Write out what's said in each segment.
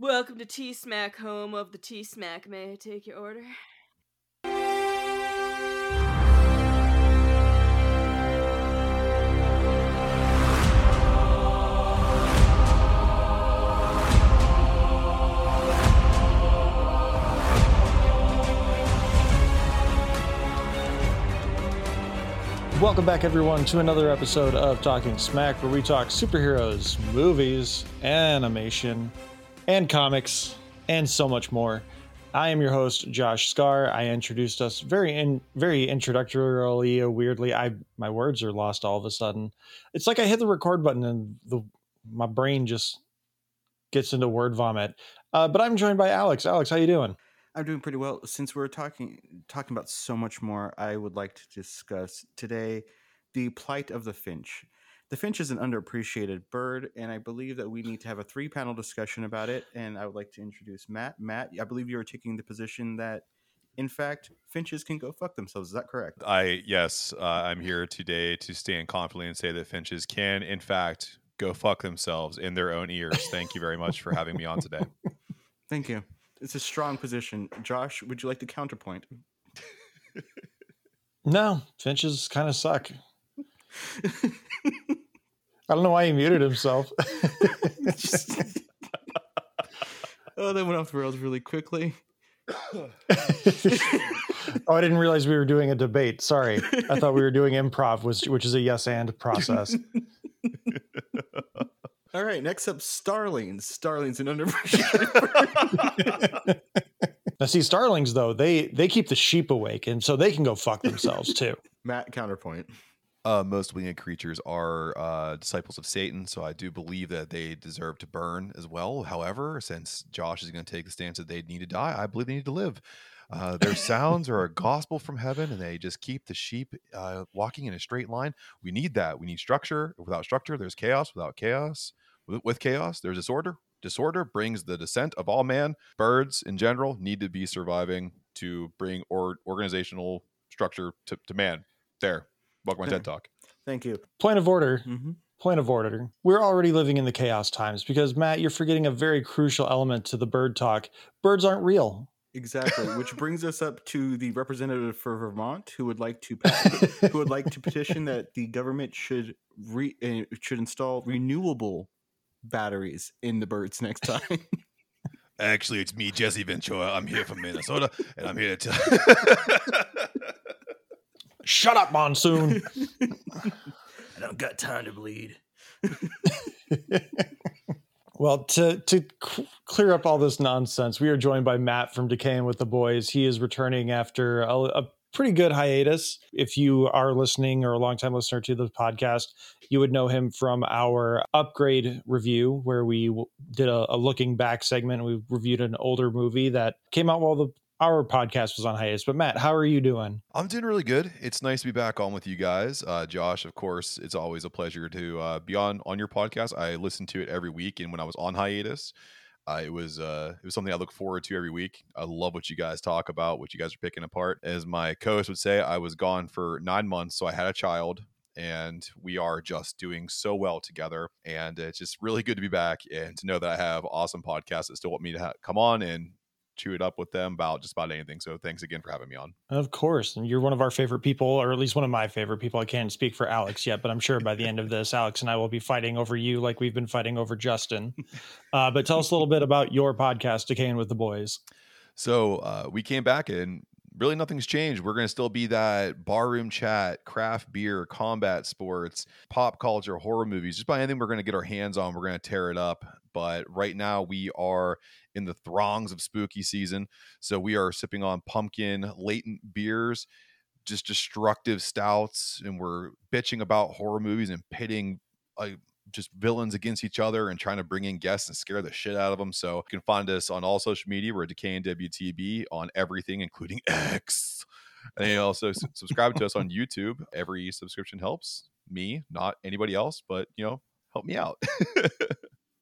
Welcome to T Smack, home of the T Smack. May I take your order? Welcome back, everyone, to another episode of Talking Smack, where we talk superheroes, movies, animation, and comics, and so much more. I am your host, Josh Scar. I introduced us very, in, very introductorily. Weirdly, I my words are lost all of a sudden. It's like I hit the record button and the my brain just gets into word vomit. Uh, but I'm joined by Alex. Alex, how you doing? I'm doing pretty well. Since we're talking talking about so much more, I would like to discuss today the plight of the finch. The finch is an underappreciated bird, and I believe that we need to have a three panel discussion about it. And I would like to introduce Matt. Matt, I believe you are taking the position that, in fact, finches can go fuck themselves. Is that correct? I yes, uh, I'm here today to stand confidently and say that finches can, in fact, go fuck themselves in their own ears. Thank you very much for having me on today. Thank you. It's a strong position. Josh, would you like to counterpoint? No, finches kind of suck. I don't know why he muted himself. oh, that went off the rails really quickly. oh, I didn't realize we were doing a debate. Sorry. I thought we were doing improv, which, which is a yes and process. All right, next up, starlings. Starlings and underappreciated. now, see, starlings though they they keep the sheep awake, and so they can go fuck themselves too. Matt, counterpoint. Uh, most winged creatures are uh, disciples of Satan, so I do believe that they deserve to burn as well. However, since Josh is going to take the stance that they need to die, I believe they need to live. Uh, their sounds are a gospel from heaven, and they just keep the sheep uh, walking in a straight line. We need that. We need structure. Without structure, there's chaos. Without chaos, with, with chaos, there's disorder. Disorder brings the descent of all man. Birds, in general, need to be surviving to bring or organizational structure to, to man. There. Welcome to TED Talk. Thank you. Point of order. Mm-hmm. Point of order. We're already living in the chaos times because Matt, you're forgetting a very crucial element to the bird talk. Birds aren't real. Exactly, which brings us up to the representative for Vermont who would like to who would like to petition that the government should re, uh, should install renewable batteries in the birds next time. Actually, it's me, Jesse Ventura. I'm here from Minnesota, and I'm here to tell. Shut up, monsoon. I don't got time to bleed. well, to to clear up all this nonsense, we are joined by Matt from Decayin' with the Boys. He is returning after a, a pretty good hiatus. If you are listening or a longtime listener to the podcast, you would know him from our upgrade review, where we did a, a looking back segment. We reviewed an older movie that came out while the our podcast was on hiatus. But Matt, how are you doing? I'm doing really good. It's nice to be back on with you guys. Uh, Josh, of course, it's always a pleasure to uh, be on on your podcast. I listen to it every week, and when I was on hiatus, uh, it was uh, it was something I look forward to every week. I love what you guys talk about, what you guys are picking apart. As my co-host would say, I was gone for nine months, so I had a child, and we are just doing so well together. And it's just really good to be back and to know that I have awesome podcasts that still want me to ha- come on and chew it up with them about just about anything. So thanks again for having me on. Of course. And you're one of our favorite people, or at least one of my favorite people. I can't speak for Alex yet, but I'm sure by the end of this, Alex and I will be fighting over you like we've been fighting over Justin. Uh, but tell us a little bit about your podcast, Decayin' with the Boys. So uh, we came back and really nothing's changed. We're going to still be that barroom chat, craft beer, combat sports, pop culture, horror movies, just by anything we're going to get our hands on. We're going to tear it up. But right now we are in the throngs of spooky season. So we are sipping on pumpkin latent beers, just destructive stouts, and we're bitching about horror movies and pitting uh, just villains against each other and trying to bring in guests and scare the shit out of them. So you can find us on all social media. We're Decaying WTB on everything, including X. And you also subscribe to us on YouTube. Every subscription helps me, not anybody else, but you know, help me out.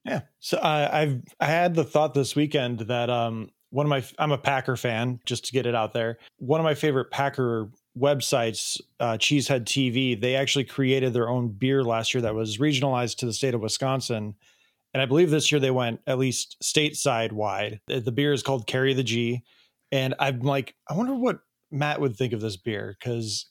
Yeah. So I, I've I had the thought this weekend that um one of my I'm a Packer fan, just to get it out there. One of my favorite Packer websites, uh, Cheesehead TV, they actually created their own beer last year that was regionalized to the state of Wisconsin. And I believe this year they went at least stateside wide. The beer is called Carry the G. And I'm like, I wonder what Matt would think of this beer because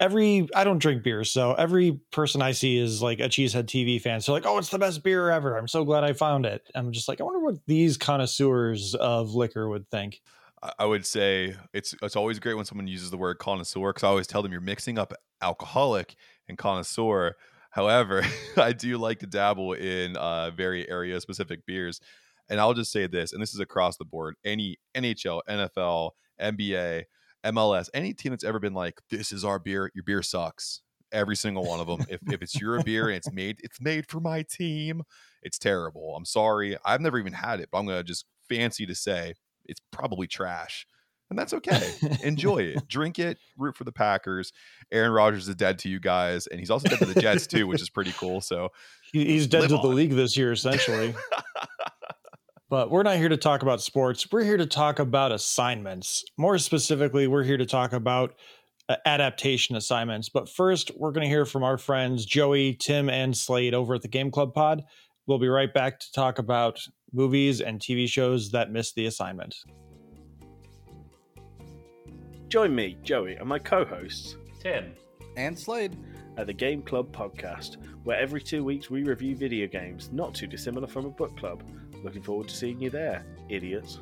every I don't drink beer, so every person I see is like a Cheesehead TV fan. So like, oh, it's the best beer ever. I'm so glad I found it. I'm just like, I wonder what these connoisseurs of liquor would think. I- would say it's it's always great when someone uses the word connoisseur because I always tell them you're mixing up alcoholic and connoisseur. However, I do like to dabble in uh, very area specific beers, and I'll just say this, and this is across the board: any NHL, NFL, NBA, MLS, any team that's ever been like, "This is our beer," your beer sucks. Every single one of them. if, if it's your beer and it's made, it's made for my team. It's terrible. I'm sorry. I've never even had it, but I'm gonna just fancy to say it's probably trash. And that's okay. Enjoy it. Drink it. Root for the Packers. Aaron Rodgers is dead to you guys. And he's also dead to the Jets, too, which is pretty cool. So He's dead to the league this year, essentially. but we're not here to talk about sports. We're here to talk about assignments. More specifically, we're here to talk about uh, adaptation assignments. But first, we're going to hear from our friends Joey, Tim, and Slade over at the Game Club Pod. We'll be right back to talk about movies and TV shows that missed the assignment. Join me, Joey, and my co hosts Tim. And Slade. at the Game Club podcast, where every two weeks we review video games not too dissimilar from a book club. Looking forward to seeing you there, idiots.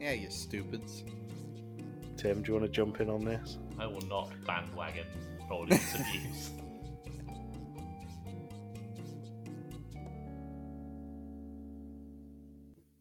Yeah, you stupids. Tim, do you want to jump in on this? I will not bandwagon audience abuse.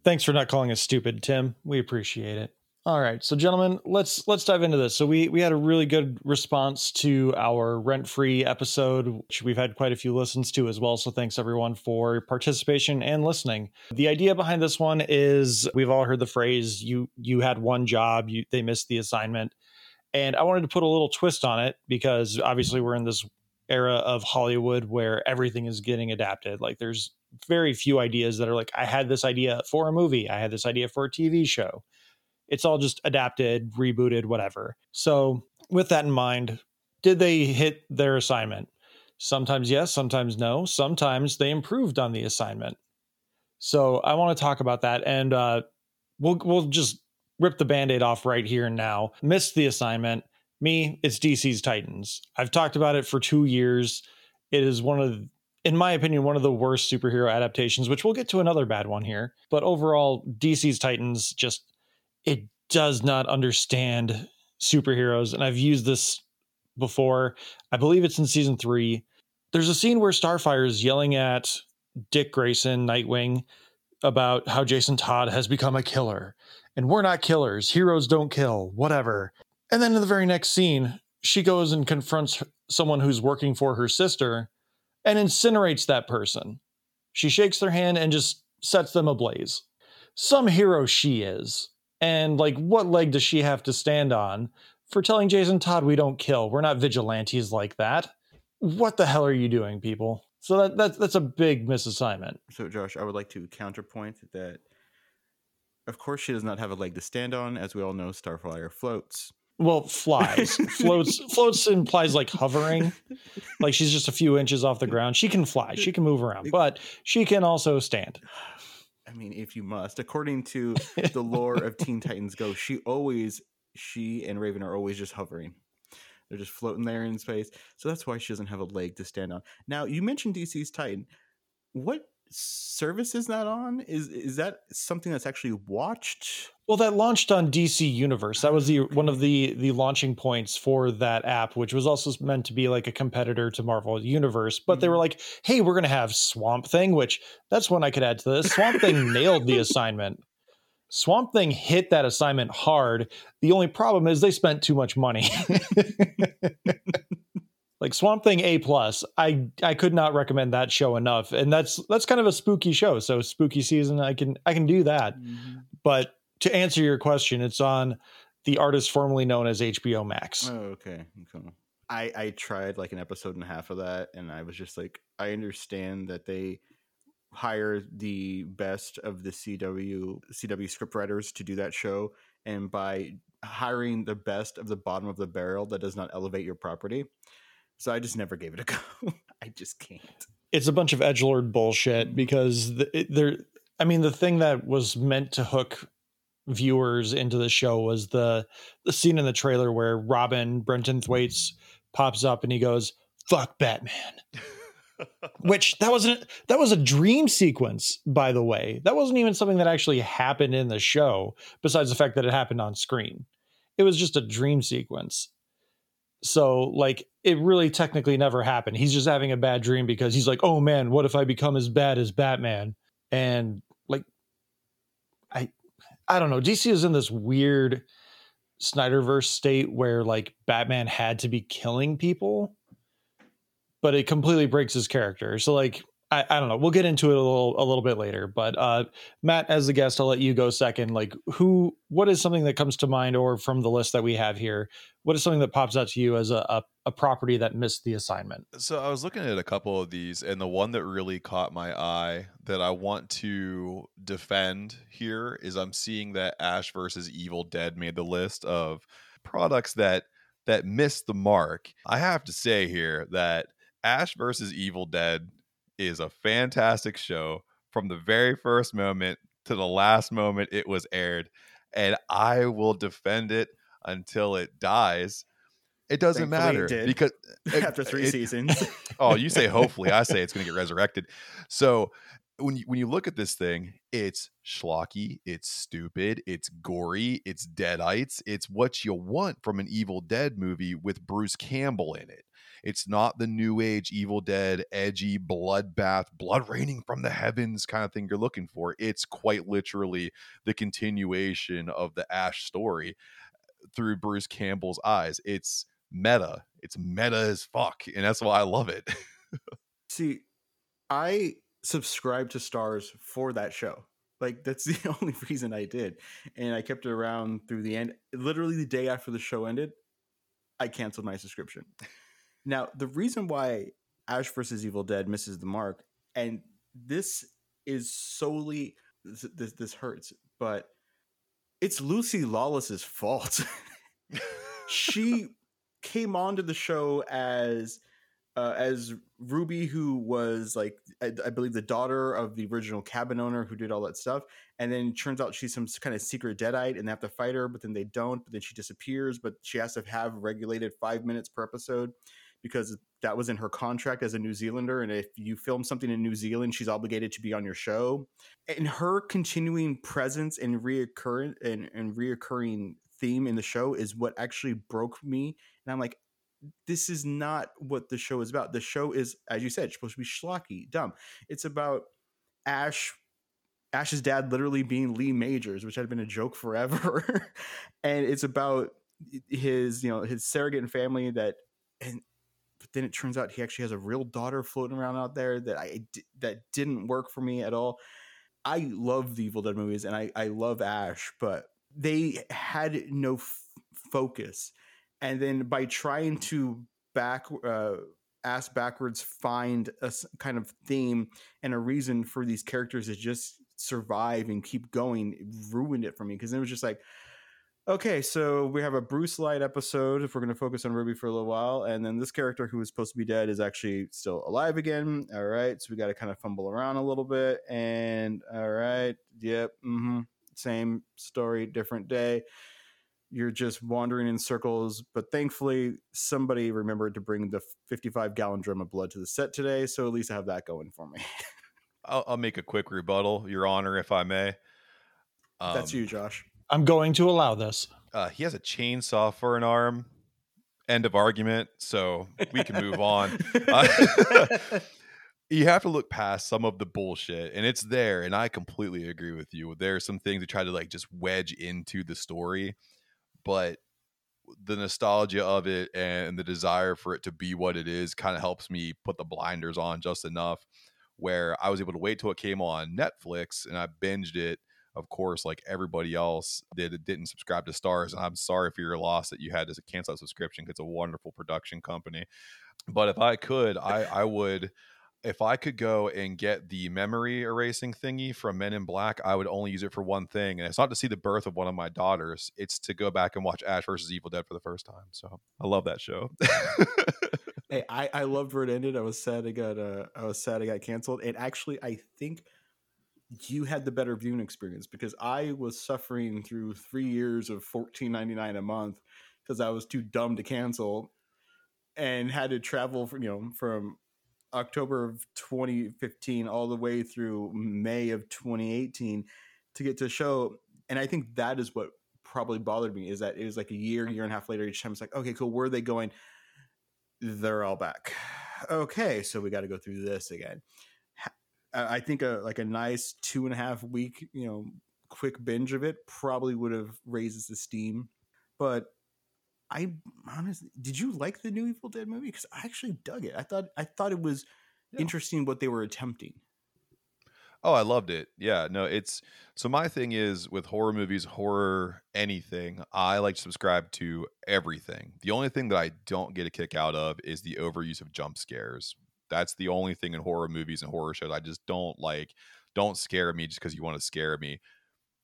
Thanks for not calling us stupid, Tim. We appreciate it. All right, so gentlemen, let's let's dive into this. So we we had a really good response to our rent-free episode, which we've had quite a few listens to as well. So thanks everyone for participation and listening. The idea behind this one is we've all heard the phrase you you had one job, you they missed the assignment. And I wanted to put a little twist on it because obviously we're in this era of Hollywood where everything is getting adapted. Like there's very few ideas that are like, I had this idea for a movie, I had this idea for a TV show. It's all just adapted, rebooted, whatever. So, with that in mind, did they hit their assignment? Sometimes yes, sometimes no. Sometimes they improved on the assignment. So, I want to talk about that and uh, we'll, we'll just rip the band aid off right here and now. Missed the assignment. Me, it's DC's Titans. I've talked about it for two years. It is one of in my opinion, one of the worst superhero adaptations, which we'll get to another bad one here. But overall, DC's Titans just it does not understand superheroes. And I've used this before. I believe it's in season three. There's a scene where Starfire is yelling at Dick Grayson, Nightwing, about how Jason Todd has become a killer. And we're not killers. Heroes don't kill, whatever. And then in the very next scene, she goes and confronts someone who's working for her sister and incinerates that person. She shakes their hand and just sets them ablaze. Some hero she is. And like, what leg does she have to stand on for telling Jason Todd we don't kill? We're not vigilantes like that. What the hell are you doing, people? So that, that that's a big misassignment. So, Josh, I would like to counterpoint that, of course, she does not have a leg to stand on. As we all know, Starfire floats. Well, flies. floats floats implies like hovering. Like she's just a few inches off the ground. She can fly. She can move around, but she can also stand. I mean, if you must. According to the lore of Teen Titans Go, she always, she and Raven are always just hovering. They're just floating there in space. So that's why she doesn't have a leg to stand on. Now, you mentioned DC's Titan. What service is that on? Is is that something that's actually watched? Well, that launched on DC Universe. That was the one of the the launching points for that app, which was also meant to be like a competitor to Marvel Universe. But they were mm-hmm. like, "Hey, we're gonna have Swamp Thing," which that's one I could add to this. Swamp Thing nailed the assignment. Swamp Thing hit that assignment hard. The only problem is they spent too much money. like Swamp Thing A plus, I I could not recommend that show enough, and that's that's kind of a spooky show. So spooky season, I can I can do that. Mm-hmm. But to answer your question, it's on the artist formerly known as HBO Max. Oh, okay. okay. I I tried like an episode and a half of that, and I was just like, I understand that they hire the best of the CW CW scriptwriters to do that show, and by hiring the best of the bottom of the barrel, that does not elevate your property. So I just never gave it a go. I just can't. it's a bunch of edge lord bullshit mm. because the, it, there. I mean, the thing that was meant to hook viewers into the show was the the scene in the trailer where Robin Brenton Thwaites pops up and he goes, "Fuck Batman." Which that wasn't that was a dream sequence, by the way. That wasn't even something that actually happened in the show, besides the fact that it happened on screen. It was just a dream sequence. So, like, it really technically never happened. He's just having a bad dream because he's like, oh man, what if I become as bad as Batman? And like I I don't know. DC is in this weird Snyderverse state where like Batman had to be killing people but it completely breaks his character. So like I, I don't know. We'll get into it a little a little bit later. But uh Matt, as the guest, I'll let you go second. Like who what is something that comes to mind or from the list that we have here? What is something that pops out to you as a, a, a property that missed the assignment? So I was looking at a couple of these, and the one that really caught my eye that I want to defend here is I'm seeing that Ash versus Evil Dead made the list of products that that missed the mark. I have to say here that Ash versus Evil Dead is a fantastic show from the very first moment to the last moment it was aired. And I will defend it until it dies. It doesn't Thankfully matter did. because eh, After three it- seasons. oh, you say hopefully. I say it's going to get resurrected. So when you, when you look at this thing, it's schlocky, it's stupid, it's gory, it's deadites. It's what you want from an Evil Dead movie with Bruce Campbell in it. It's not the new age Evil Dead, edgy bloodbath, blood raining from the heavens kind of thing you're looking for. It's quite literally the continuation of the Ash story through Bruce Campbell's eyes. It's meta. It's meta as fuck, and that's why I love it. See, I subscribed to Starz for that show. Like that's the only reason I did, and I kept it around through the end. Literally the day after the show ended, I canceled my subscription. Now, the reason why Ash versus Evil Dead misses the mark, and this is solely this this, this hurts, but it's Lucy Lawless's fault. she came onto the show as uh, as Ruby, who was like I, I believe the daughter of the original cabin owner who did all that stuff, and then turns out she's some kind of secret deadite, and they have to fight her, but then they don't. But then she disappears, but she has to have regulated five minutes per episode because that was in her contract as a New Zealander, and if you film something in New Zealand, she's obligated to be on your show. And her continuing presence and reoccurring and, and reoccurring theme in the show is what actually broke me. And I'm like, this is not what the show is about. The show is, as you said, supposed to be schlocky, dumb. It's about Ash, Ash's dad literally being Lee Majors, which had been a joke forever, and it's about his, you know, his surrogate family that, and but then it turns out he actually has a real daughter floating around out there that I that didn't work for me at all. I love the Evil Dead movies and I I love Ash, but they had no f- focus and then by trying to back uh, backwards find a kind of theme and a reason for these characters to just survive and keep going it ruined it for me because it was just like okay so we have a bruce light episode if we're going to focus on ruby for a little while and then this character who was supposed to be dead is actually still alive again all right so we got to kind of fumble around a little bit and all right yep mm-hmm, same story different day you're just wandering in circles. But thankfully, somebody remembered to bring the 55 gallon drum of blood to the set today. So at least I have that going for me. I'll, I'll make a quick rebuttal, Your Honor, if I may. That's Um, you, Josh. I'm going to allow this. Uh, he has a chainsaw for an arm. End of argument. So we can move on. Uh, you have to look past some of the bullshit, and it's there. And I completely agree with you. There are some things that try to like just wedge into the story, but the nostalgia of it and the desire for it to be what it is kind of helps me put the blinders on just enough where I was able to wait till it came on Netflix and I binged it. Of course, like everybody else did, that didn't subscribe to Starz. And I'm sorry for your loss that you had to cancel that subscription. It's a wonderful production company. But if I could, I, I would, if I could go and get the memory erasing thingy from Men in Black, I would only use it for one thing. And it's not to see the birth of one of my daughters, it's to go back and watch Ash versus Evil Dead for the first time. So I love that show. Hey, I, I loved where it ended. I was sad it got uh, I was sad it got canceled. And actually, I think you had the better viewing experience because I was suffering through three years of fourteen ninety nine a month because I was too dumb to cancel, and had to travel from you know from October of 2015 all the way through May of 2018 to get to show. And I think that is what probably bothered me is that it was like a year, year and a half later. Each time it's like, okay, cool. Where are they going? They're all back. Okay, so we got to go through this again. I think a like a nice two and a half week, you know, quick binge of it probably would have raised the steam. But I honestly, did you like the new Evil Dead movie? Because I actually dug it. I thought I thought it was Yeah. interesting what they were attempting. Oh, I loved it. Yeah, no, it's so my thing is with horror movies, horror anything, I like to subscribe to everything. The only thing that I don't get a kick out of is the overuse of jump scares. That's the only thing in horror movies and horror shows I just don't like. Don't scare me just because you want to scare me.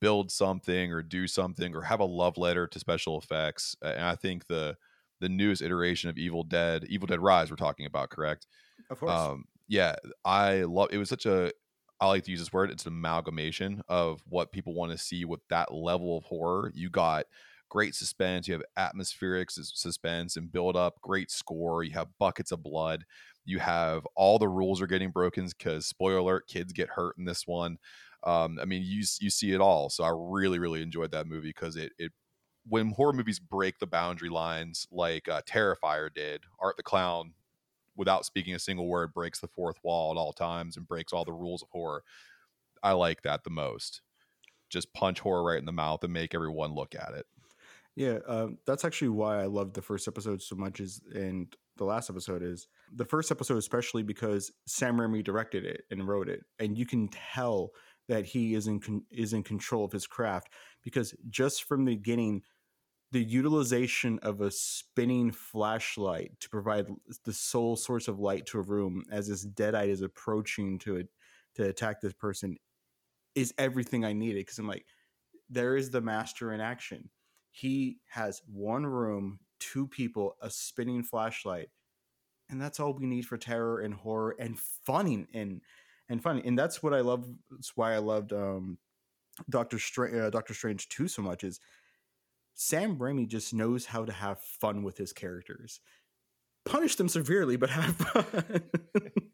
Build something or do something or have a love letter to special effects. And I think the the newest iteration of Evil Dead, Evil Dead Rise, we're talking about, correct? Of course. um yeah i love it was such a i like to use this word it's an amalgamation of what people want to see with that level of horror you got great suspense you have atmospheric suspense and build up great score you have buckets of blood you have all the rules are getting broken because spoiler alert kids get hurt in this one um i mean you you see it all so i really really enjoyed that movie because it it when horror movies break the boundary lines like uh, terrifier did art the clown without speaking a single word breaks the fourth wall at all times and breaks all the rules of horror i like that the most just punch horror right in the mouth and make everyone look at it Yeah, um, that's actually why I loved the first episode so much. Is and the last episode is the first episode, especially because Sam Raimi directed it and wrote it, and you can tell that he is in con- is in control of his craft because just from the beginning, the utilization of a spinning flashlight to provide the sole source of light to a room as this deadite is approaching to it to attack this person is everything I needed because I'm like, there is the master in action. He has one room, two people, a spinning flashlight, and that's all we need for terror and horror and funning and and funny. And that's what I love. That's why I loved um, Doctor Strange, uh, Doctor Strange two so much is Sam Raimi just knows how to have fun with his characters. Punish them severely, but have fun.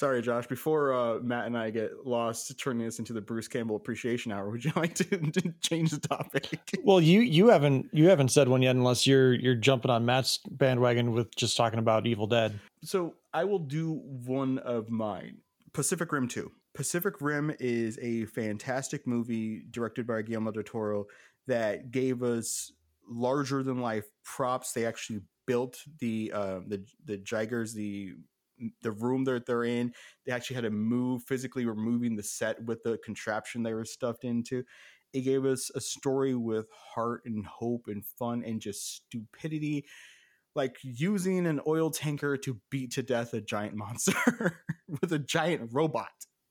Sorry, Josh. Before uh, Matt and I get lost turning this into the Bruce Campbell Appreciation Hour, would you like to, to change the topic? Well, you you haven't you haven't said one yet, unless you're you're jumping on Matt's bandwagon with just talking about Evil Dead. So I will do one of mine. Pacific Rim 2. Pacific Rim is a fantastic movie directed by Guillermo del Toro that gave us larger than life props. They actually built the uh, the the Jaegers, the the room that they're in. They actually had to move physically removing the set with the contraption they were stuffed into. It gave us a story with heart and hope and fun and just stupidity like using an oil tanker to beat to death a giant monster with a giant robot.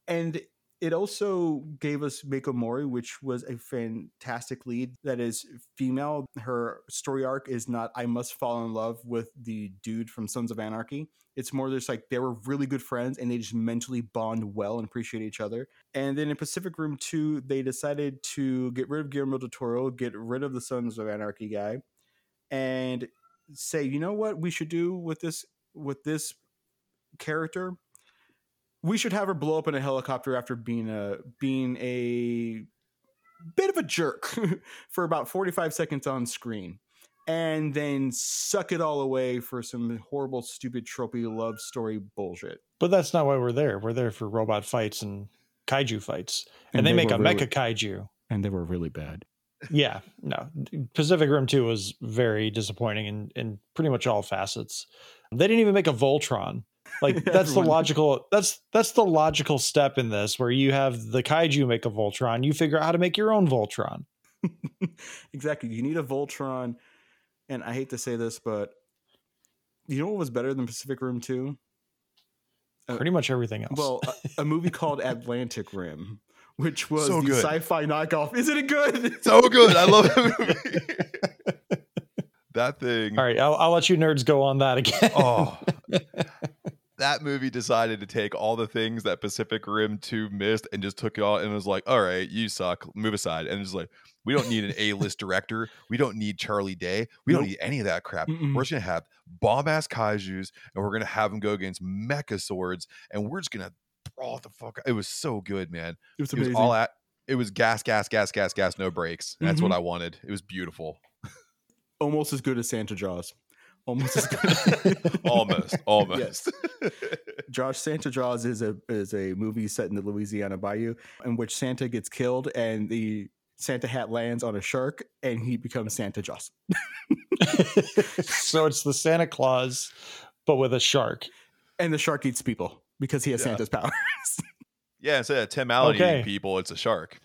And it also gave us Mako Mori, which was a fantastic lead that is female. Her story arc is not I must fall in love with the dude from Sons of Anarchy. It's more just like they were really good friends and they just mentally bond well and appreciate each other. And then in Pacific Rim 2, they decided to get rid of Guillermo del Toro, get rid of the Sons of Anarchy guy, and say, you know what we should do with this with this character? We should have her blow up in a helicopter after being a being a bit of a jerk for about 45 seconds on screen. And then suck it all away for some horrible, stupid, tropey love story bullshit. But that's not why we're there. We're there for robot fights and kaiju fights, and, And they, they make a really- mecha kaiju. And they were really bad. Yeah, no. Pacific Rim 2 was very disappointing in, in pretty much all facets. They didn't even make a Voltron. Like that's the logical that's that's the logical step in this where you have the kaiju make a Voltron, you figure out how to make your own Voltron. exactly. You need a Voltron. And I hate to say this, but you know what was better than Pacific Rim 2? Uh, Pretty much everything else. Well, a, a movie called Atlantic Rim, which was So the good. sci-fi knockoff. Isn't it good? so good i love that movie that thing. All right, I'll, I'll let you nerds go on that again. Oh, that movie decided to take all the things that Pacific Rim 2 missed and just took it all and was like, all right, you suck, move aside. And it's like, we don't need an A list director. We don't need Charlie Day. We don't need any of that crap. Mm-mm. We're just going to have bomb ass kaijus and we're going to have them go against mecha swords and we're just going to brawl the fuck out. It was so good, man. It was It was all at, it was gas, gas, gas, gas, gas, no breaks. That's what mm-hmm. I wanted. It was beautiful. Almost as good as Santa Jaws. Almost as good. almost, almost. Josh Santa Jaws is a is a movie set in the Louisiana Bayou in which Santa gets killed and the Santa hat lands on a shark and he becomes Santa Jaws. so it's the Santa Claus, but with a shark. And the shark eats people because he has Yeah. Santa's powers. yeah, instead of Tim Allen Okay. eating people, it's a shark.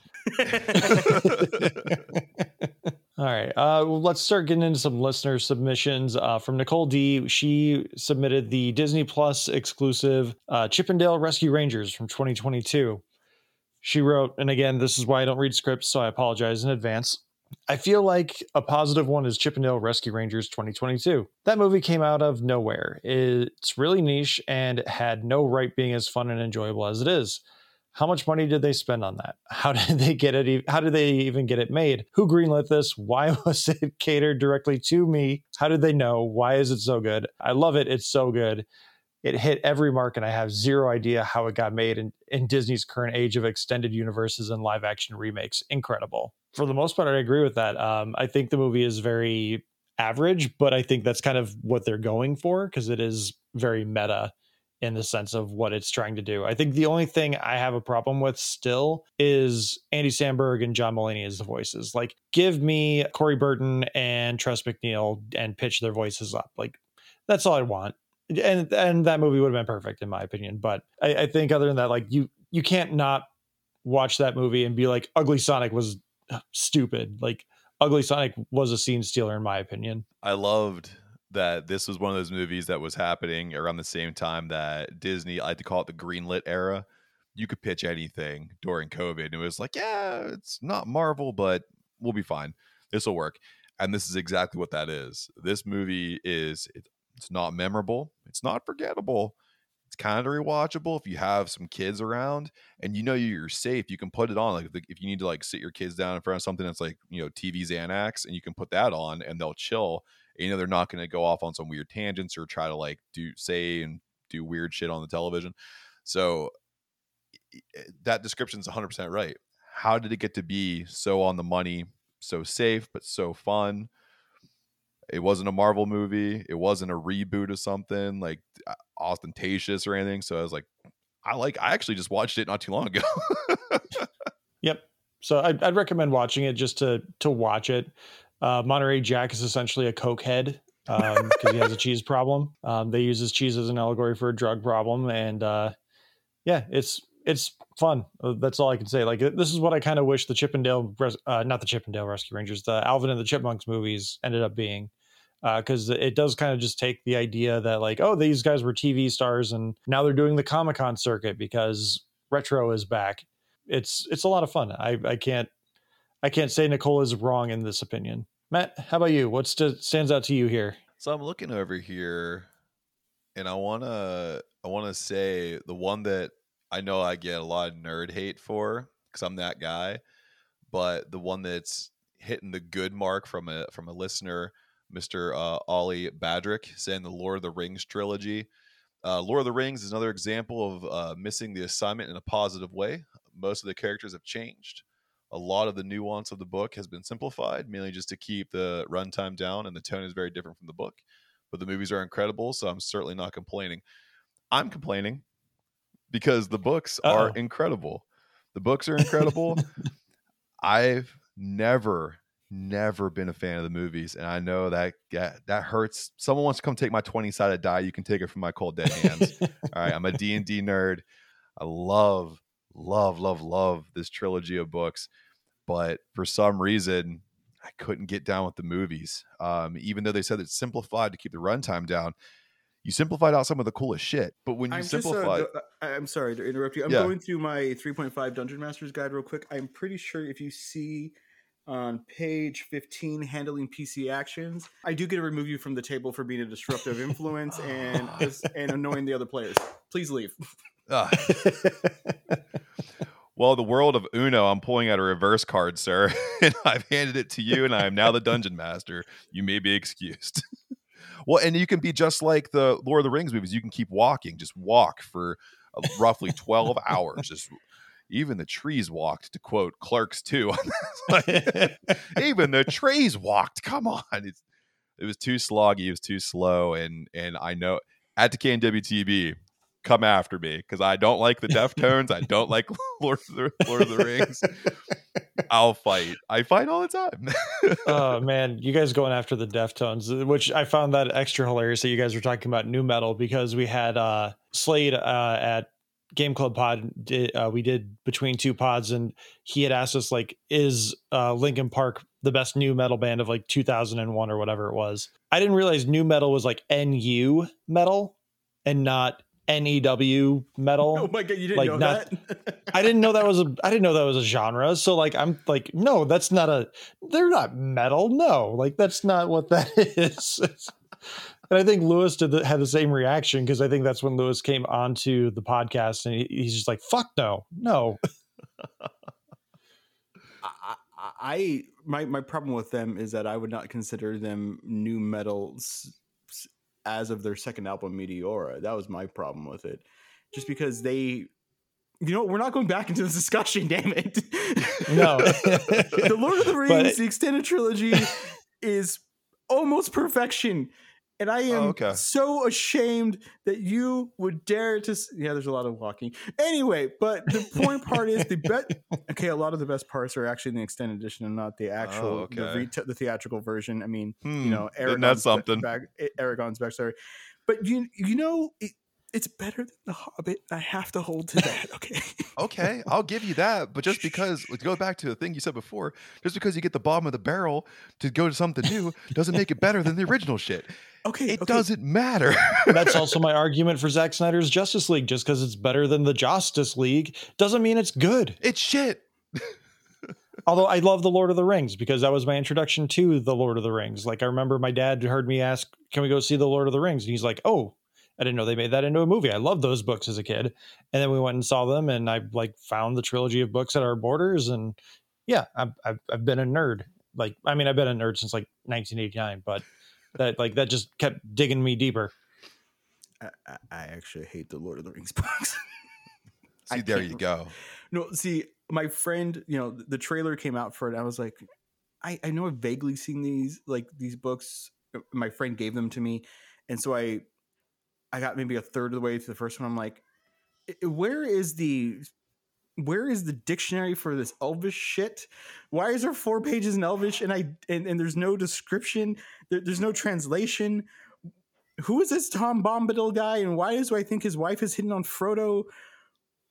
All right. Uh, well, let's start getting into some listener submissions. Uh, from Nicole D, she submitted the Disney Plus exclusive uh, Chip 'n Dale Rescue Rangers from 2022. She wrote, and again, this is why I don't read scripts, so I apologize in advance. I feel like a positive one is Chip 'n Dale Rescue Rangers 2022. That movie came out of nowhere. It's really niche and had no right being as fun and enjoyable as it is. How much money did they spend on that? How did they get it? How did they even get it made? Who greenlit this? Why was it catered directly to me? How did they know? Why is it so good? I love it. It's so good. It hit every mark, and I have zero idea how it got made in, in Disney's current age of extended universes and live action remakes. Incredible. For the most part, I agree with that. Um, I think the movie is very average, but I think that's kind of what they're going for because it is very meta in the sense of what it's trying to do. I think the only thing I have a problem with still is Andy Samberg and John Mulaney as the voices. Like, give me Corey Burton and Tress MacNeille and pitch their voices up. Like, that's all I want. And and that movie would have been perfect in my opinion. But I, I think other than that, like you you can't not watch that movie and be like, Ugly Sonic was stupid. Like Ugly Sonic was a scene stealer in my opinion. I loved that this was one of those movies that was happening around the same time that Disney, I like to call it the greenlit era. You could pitch anything during COVID. And it was like, yeah, it's not Marvel, but we'll be fine. This will work. And this is exactly what that is. This movie is, it's not memorable. It's not forgettable. It's kind of rewatchable if you have some kids around and you know you're safe. You can put it on. Like if, you need to like sit your kids down in front of something that's like, you know, TV Xanax and you can put that on and they'll chill you know they're not going to go off on some weird tangents or try to like do say and do weird shit on the television. So that description is 100% right. How did it get to be so on the money so safe but so fun? It wasn't a marvel movie. It wasn't a reboot of something like uh, ostentatious or anything. So i was like i like i actually just watched it not too long ago. Yep. So I'd, I'd recommend watching it just to to watch it. Uh, Monterey Jack is essentially a coke head because he has a cheese problem. Um, they use his cheese as an allegory for a drug problem, and uh, yeah, it's it's fun. Uh, That's all I can say. Like this is what I kind of wish the Chip 'n Dale, res- uh, not the Chip 'n Dale Rescue Rangers, the Alvin and the Chipmunks movies ended up being. Because it does kind of just take the idea that like, oh, these guys were TV stars, and now they're doing the Comic Con circuit because retro is back it's it's a lot of fun. I I can't I can't say Nicole is wrong in this opinion. Matt, how about you? What st- stands out to you here? So I'm looking over here and I want to I want to say the one that I know I get a lot of nerd hate for cuz I'm that guy, but the one that's hitting the good mark from a from a listener, Mr. Uh, Ollie Badrick saying the Lord of the Rings trilogy. Uh, Lord of the Rings is another example of uh, missing the assignment in a positive way. Most of the characters have changed. A lot of the nuance of the book has been simplified, mainly just to keep the runtime down, and the tone is very different from the book. But the movies are incredible, so I'm certainly not complaining. I'm complaining because the books are Uh-oh. incredible. The books are incredible. I've never, never been a fan of the movies, and I know that that, that hurts. Someone wants to come take my 20 sided die. You can take it from my cold dead hands. All right, I'm a D&D nerd. I love love love love this trilogy of books, but for some reason I couldn't get down with the movies. Um, even though they said it's simplified to keep the runtime down, you simplified out some of the coolest shit. But when you I'm just, uh, I- I'm sorry to interrupt you. I'm Yeah. going through my 3.5 Dungeon Masters guide real quick. I'm pretty sure if you see on page 15, handling PC actions. I do get to remove you from the table for being a disruptive influence and and annoying the other players. Please leave. Ah. well, the world of Uno, I'm pulling out a reverse card, sir, and I've handed it to you, and I am now the dungeon master. You may be excused. well, and you can be just like the Lord of the Rings movies. You can keep walking, just walk for uh, roughly 12 hours. Just even the trees walked, to quote Clerks 2. even the trees walked. Come on. It's, it was too sloggy. It was too slow. And and I know at Decay WTB, come after me because I don't like the Deftones. I don't like Lord of the, Lord of the Rings. I'll fight. I fight all the time. oh man, you guys going after the Deftones, which I found that extra hilarious that you guys were talking about new metal because we had uh Slade uh, at Game Club Pod. Did, uh, we did between two pods, and he had asked us like, "Is uh, Linkin Park the best new metal band of like 2001 or whatever it was?" I didn't realize new metal was like NU metal and not NEW metal. Oh my god, you didn't Like, know not- that? I didn't know that was a I didn't know that was a genre. So like I'm like no, that's not a they're not metal. No, like that's not what that is. and I think Lewis did the, had the same reaction because I think that's when Lewis came onto the podcast and he, he's just like fuck no, no. I, I, my my problem with them is that I would not consider them new metal s- s- as of their second album Meteora. That was my problem with it. Just because they you know, we're not going back into this discussion, damn it. No. the Lord of the Rings, But- the extended trilogy, is almost perfection. And I am Oh, okay. so ashamed that you would dare to. s- Yeah, there's a lot of walking. Anyway, but the point part is the bet. Okay, a lot of the best parts are actually in the extended edition and not the actual, Oh, the, okay. reta- the theatrical version. I mean, Hmm, you know, then that's Aragorn's something. Back, Aragorn's backstory. But you, you know, it, it's better than the Hobbit. I have to hold to that. Okay. okay, I'll give you that. But just because, to go back to the thing you said before, just because you get the bottom of the barrel to go to something new doesn't make it better than the original shit. Okay. It okay. doesn't matter. That's also my argument for Zack Snyder's Justice League. Just because it's better than the Justice League doesn't mean it's good. it's shit. Although I love the Lord of the Rings because that was my introduction to the Lord of the Rings. Like I remember my dad heard me ask, "Can we go see the Lord of the Rings?" And he's like, "Oh, I didn't know they made that into a movie. I loved those books as a kid." And then we went and saw them, and I like found the trilogy of books at our borders, and yeah, I've I've, I've been a nerd. Like I mean, I've been a nerd since like 1989, but that like that just kept digging me deeper. I, I I actually hate the Lord of the Rings books. See, I there can't- you go. No, see, my friend, you know, the trailer came out for it. I was like, I, I know I've vaguely seen these like these books. Uh, My friend gave them to me, and so I, I got maybe a third of the way to the first one. I'm like, where is the, where is the dictionary for this Elvish shit? Why is there four pages in Elvish and I and, and there's no description? There, there's no translation. Who is this Tom Bombadil guy, and why is do I think his wife is hidden on Frodo?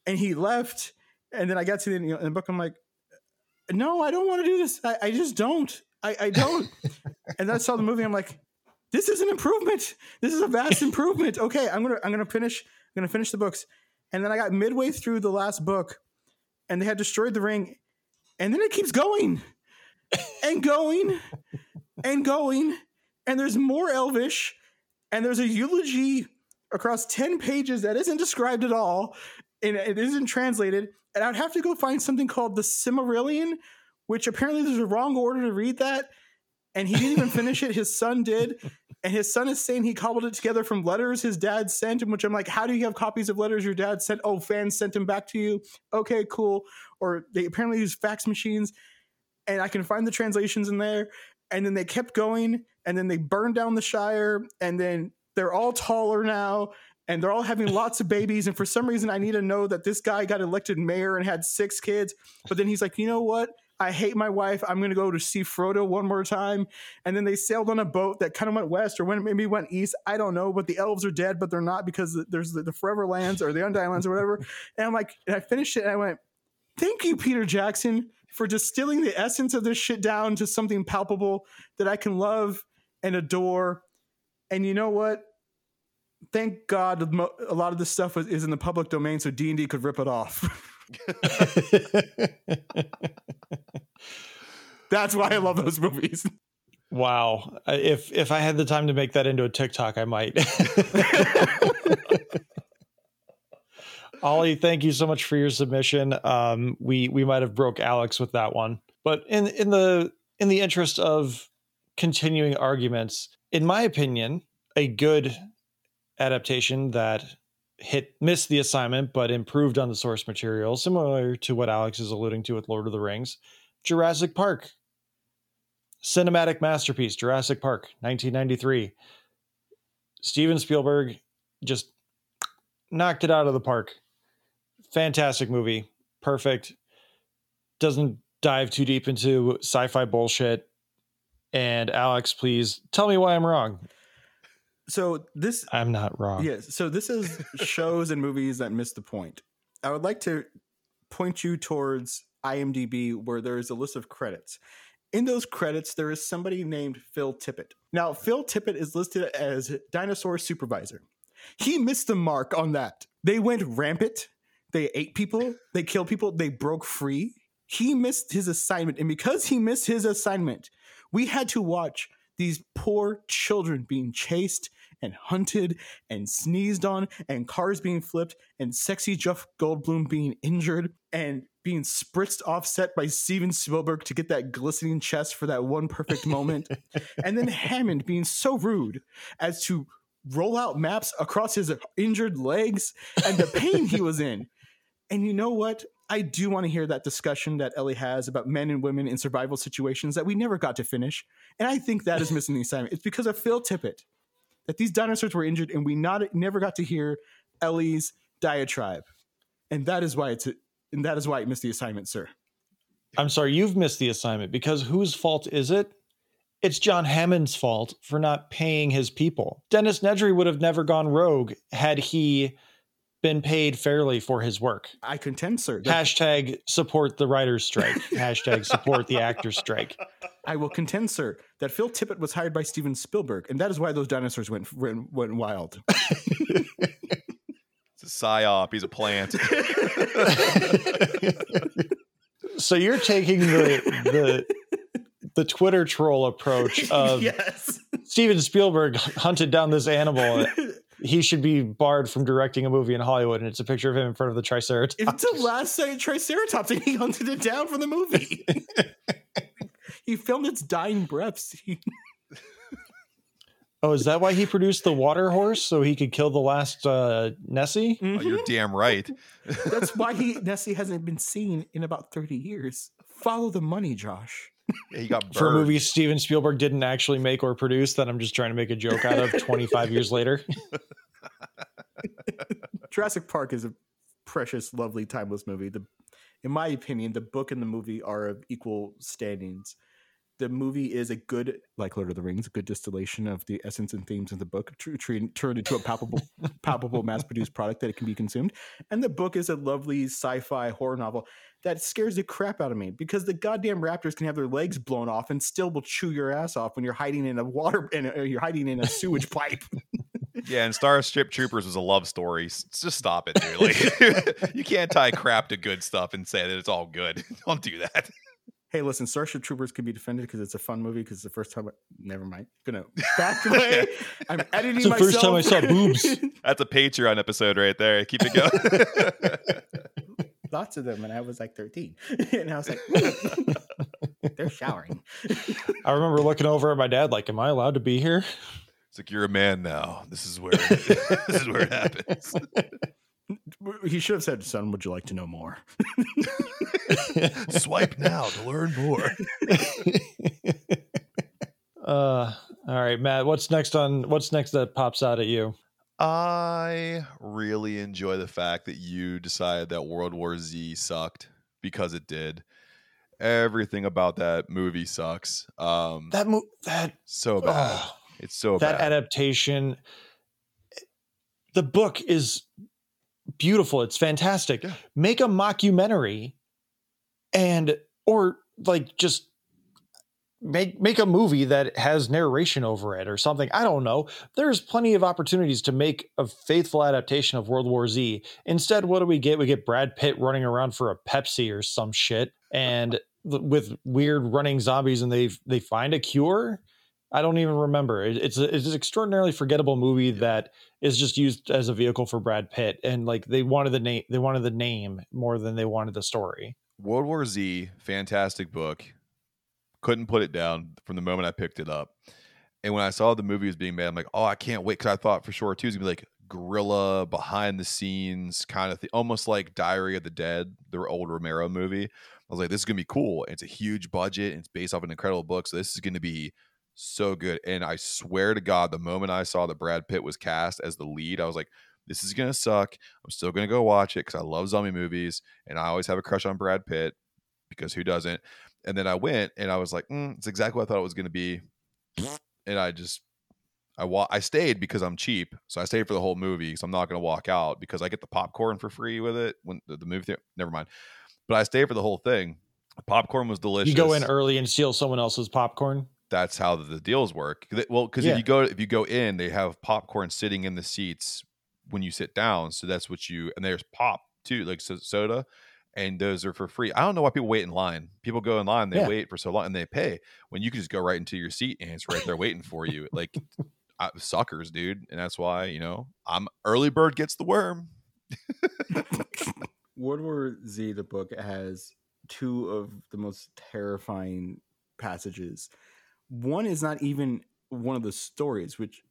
And he left and then I got to the, you know, in the book. I'm like, no, I don't want to do this. I, I just don't. I, I don't. and then I saw the movie. I'm like, this is an improvement. This is a vast improvement. Okay, I'm gonna I'm gonna finish. I'm gonna finish the books. And then I got midway through the last book, and they had destroyed the ring, and then it keeps going, and going, and going, and there's more Elvish, and there's a eulogy across ten pages that isn't described at all, and it isn't translated. And I'd have to go find something called the Silmarillion, which apparently there's a wrong order to read that. And he didn't even finish it. His son did. And his son is saying he cobbled it together from letters his dad sent him, which I'm like, how do you have copies of letters your dad sent? Oh, fans sent them back to you. Okay, cool. Or they apparently use fax machines. And I can find the translations in there. And then they kept going. And then they burned down the Shire. And then they're all taller now and they're all having lots of babies. And for some reason, I need to know that this guy got elected mayor and had six kids. But then he's like, you know what? I hate my wife. I'm going to go to see Frodo one more time. And then they sailed on a boat that kind of went west or went, maybe went east. I don't know. But the elves are dead, but they're not because there's the, the Forever Lands or the Undying Lands or whatever. And I'm like, and I finished it and I went, thank you, Peter Jackson, for distilling the essence of this shit down to something palpable that I can love and adore. And you know what? thank God a lot of this stuff is in the public domain, so D and D could rip it off. That's why I love those movies. Wow. Uh, If if I had the time to make that into a TikTok, I might. Ollie, thank you so much for your submission. Um, we we might have broke Alex with that one, but in in the in the interest of continuing arguments, in my opinion, a good adaptation that hit missed the assignment but improved on the source material, similar to what Alex is alluding to with Lord of the Rings, Jurassic Park. Cinematic masterpiece Jurassic Park 1993 Steven Spielberg just knocked it out of the park. Fantastic movie. Perfect. Doesn't dive too deep into sci-fi bullshit. And Alex please tell me why I'm wrong So this I'm not wrong Yes. So this is shows and movies that miss the point. I would like to point you towards IMDb where there is a list of credits. In those credits, there is somebody named Phil Tippett. Now, Phil Tippett is listed as dinosaur supervisor. He missed the mark on that. They went rampant. They ate people. They killed people. They broke free. He missed his assignment. And because he missed his assignment, we had to watch these poor children being chased and hunted and sneezed on and cars being flipped and sexy Jeff Goldblum being injured and being spritzed offset by Steven Spielberg to get that glistening chest for that one perfect moment. and then Hammond being so rude as to roll out maps across his injured legs and the pain he was in. And you know what? I do want to hear that discussion that Ellie has about men and women in survival situations that we never got to finish. And I think that is missing the assignment. It's because of Phil Tippett that these dinosaurs were injured and we not never got to hear Ellie's diatribe. And that is why it's and that is why it missed the assignment, sir. I'm sorry you've missed the assignment because whose fault is it it's John Hammond's fault for not paying his people. Dennis Nedry would have never gone rogue had he been paid fairly for his work. I contend, sir. that- Hashtag support the writer's strike. Hashtag support the actor's strike. I will contend, sir, that Phil Tippett was hired by Steven Spielberg, and that is why those dinosaurs went went, went wild. It's a psyop. He's a plant. so you're taking the the the Twitter troll approach of yes. Steven Spielberg hunted down this animal. He should be barred from directing a movie in Hollywood, and it's a picture of him in front of the Triceratops. It's the last sight of Triceratops, and he hunted it down for the movie. he filmed its dying breath He- Oh, is that why he produced the water horse so he could kill the last uh, Nessie? Oh, you're damn right. That's why he Nessie hasn't been seen in about 30 years. Follow the money, Josh. He got burned. For a movie Steven Spielberg didn't actually make or produce that I'm just trying to make a joke out of 25 years later. Jurassic Park is a precious, lovely, timeless movie. The, in my opinion, the book and the movie are of equal standings. The movie is a good, like Lord of the Rings, a good distillation of the essence and themes of the book, tr- tr- turned into a palpable, palpable, mass-produced product that it can be consumed. And the book is a lovely sci-fi horror novel that scares the crap out of me because the goddamn raptors can have their legs blown off and still will chew your ass off when you're hiding in a water and uh, you're hiding in a sewage pipe. Yeah, and Starship Troopers was a love story. Just stop it, dude. Like, you can't tie crap to good stuff and say that it's all good. Don't do that. Hey, listen, Starship Troopers can be defended because it's a fun movie. Because it's the first time. I, never mind. Gonna back away. I'm editing It's the myself. first time I saw boobs. That's a Patreon episode right there. Keep it going. Lots of them, and I was like 13, and I was like, "Hmm, they're showering. I remember looking over at my dad like, "Am I allowed to be here?" it's like you're a man now. This is where this is where it happens. He should have said, "Son, would you like to know more?" Swipe now to learn more. uh, all right, Matt. What's next on? What's next that pops out at you? I really enjoy the fact that you decided that World War Z sucked because it did. Everything about that movie sucks. Um, That mo- that so bad. oh, it's so bad. that bad. adaptation. The book is beautiful. It's fantastic. Yeah. Make a mockumentary, and or like just make make a movie that has narration over it or something. I don't know. There's plenty of opportunities to make a faithful adaptation of World War Z. Instead, what do we get? We get Brad Pitt running around for a Pepsi or some shit, and with weird running zombies and they they find a cure. I don't even remember. It's a, it's an extraordinarily forgettable movie that is just used as a vehicle for Brad Pitt, and like they wanted the name, they wanted the name more than they wanted the story. World War Z, fantastic book. Couldn't put it down from the moment I picked it up. And when I saw the movie was being made, I'm like, oh, I can't wait. Cause I thought for sure too, it's gonna be like guerrilla, behind the scenes kind of thing, almost like Diary of the Dead, the old Romero movie. I was like, this is gonna be cool. It's a huge budget, and it's based off an incredible book. So this is gonna be so good. And I swear to God, the moment I saw that Brad Pitt was cast as the lead, I was like, this is gonna suck. I'm still gonna go watch it because I love zombie movies, and I always have a crush on Brad Pitt because who doesn't? And then I went and I was like, mm, it's exactly what I thought it was gonna be, and I just I wa- I stayed because I'm cheap, so I stayed for the whole movie. So I'm not gonna walk out because I get the popcorn for free with it when the, the movie. Theater. Never mind, but I stayed for the whole thing. The popcorn was delicious. You go in early and steal someone else's popcorn. That's how the, the deals work. Well, because Yeah. if you go if you go in, they have popcorn sitting in the seats when you sit down. So that's what you and there's pop too, like so, soda, and those are for free. I don't know why people wait in line. People go in line, they Yeah. wait for so long, and they pay when you can just go right into your seat and it's right there waiting for you. Like I, suckers, dude, and that's why you know I'm early bird gets the worm. World War Z, the book, has two of the most terrifying passages. One is not even one of the stories, which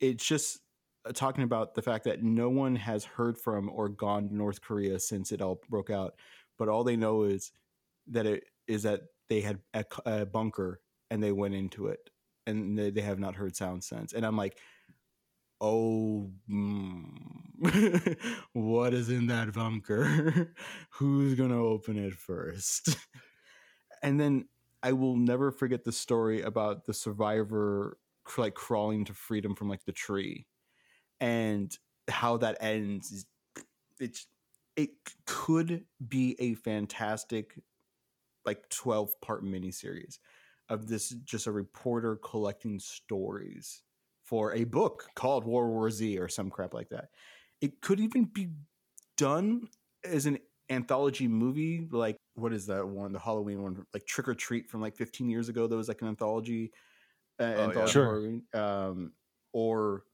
it's just uh, talking about the fact that no one has heard from or gone to North Korea since it all broke out, but all they know is that it is that they had a bunker and they went into it, and they, they have not heard sound since. And I'm like, oh, mm, what is in that bunker? Who's gonna open it first? and then I will never forget the story about the survivor like crawling to freedom from like the tree, and how that ends. It's it could be a fantastic like 12 part miniseries of this just a reporter collecting stories for a book called World War Z or some crap like that. It could even be done as an anthology movie, like what is that one, the Halloween one, like Trick or Treat from like 15 years ago. That was like an anthology, uh, yeah. anthology Sure. Um, or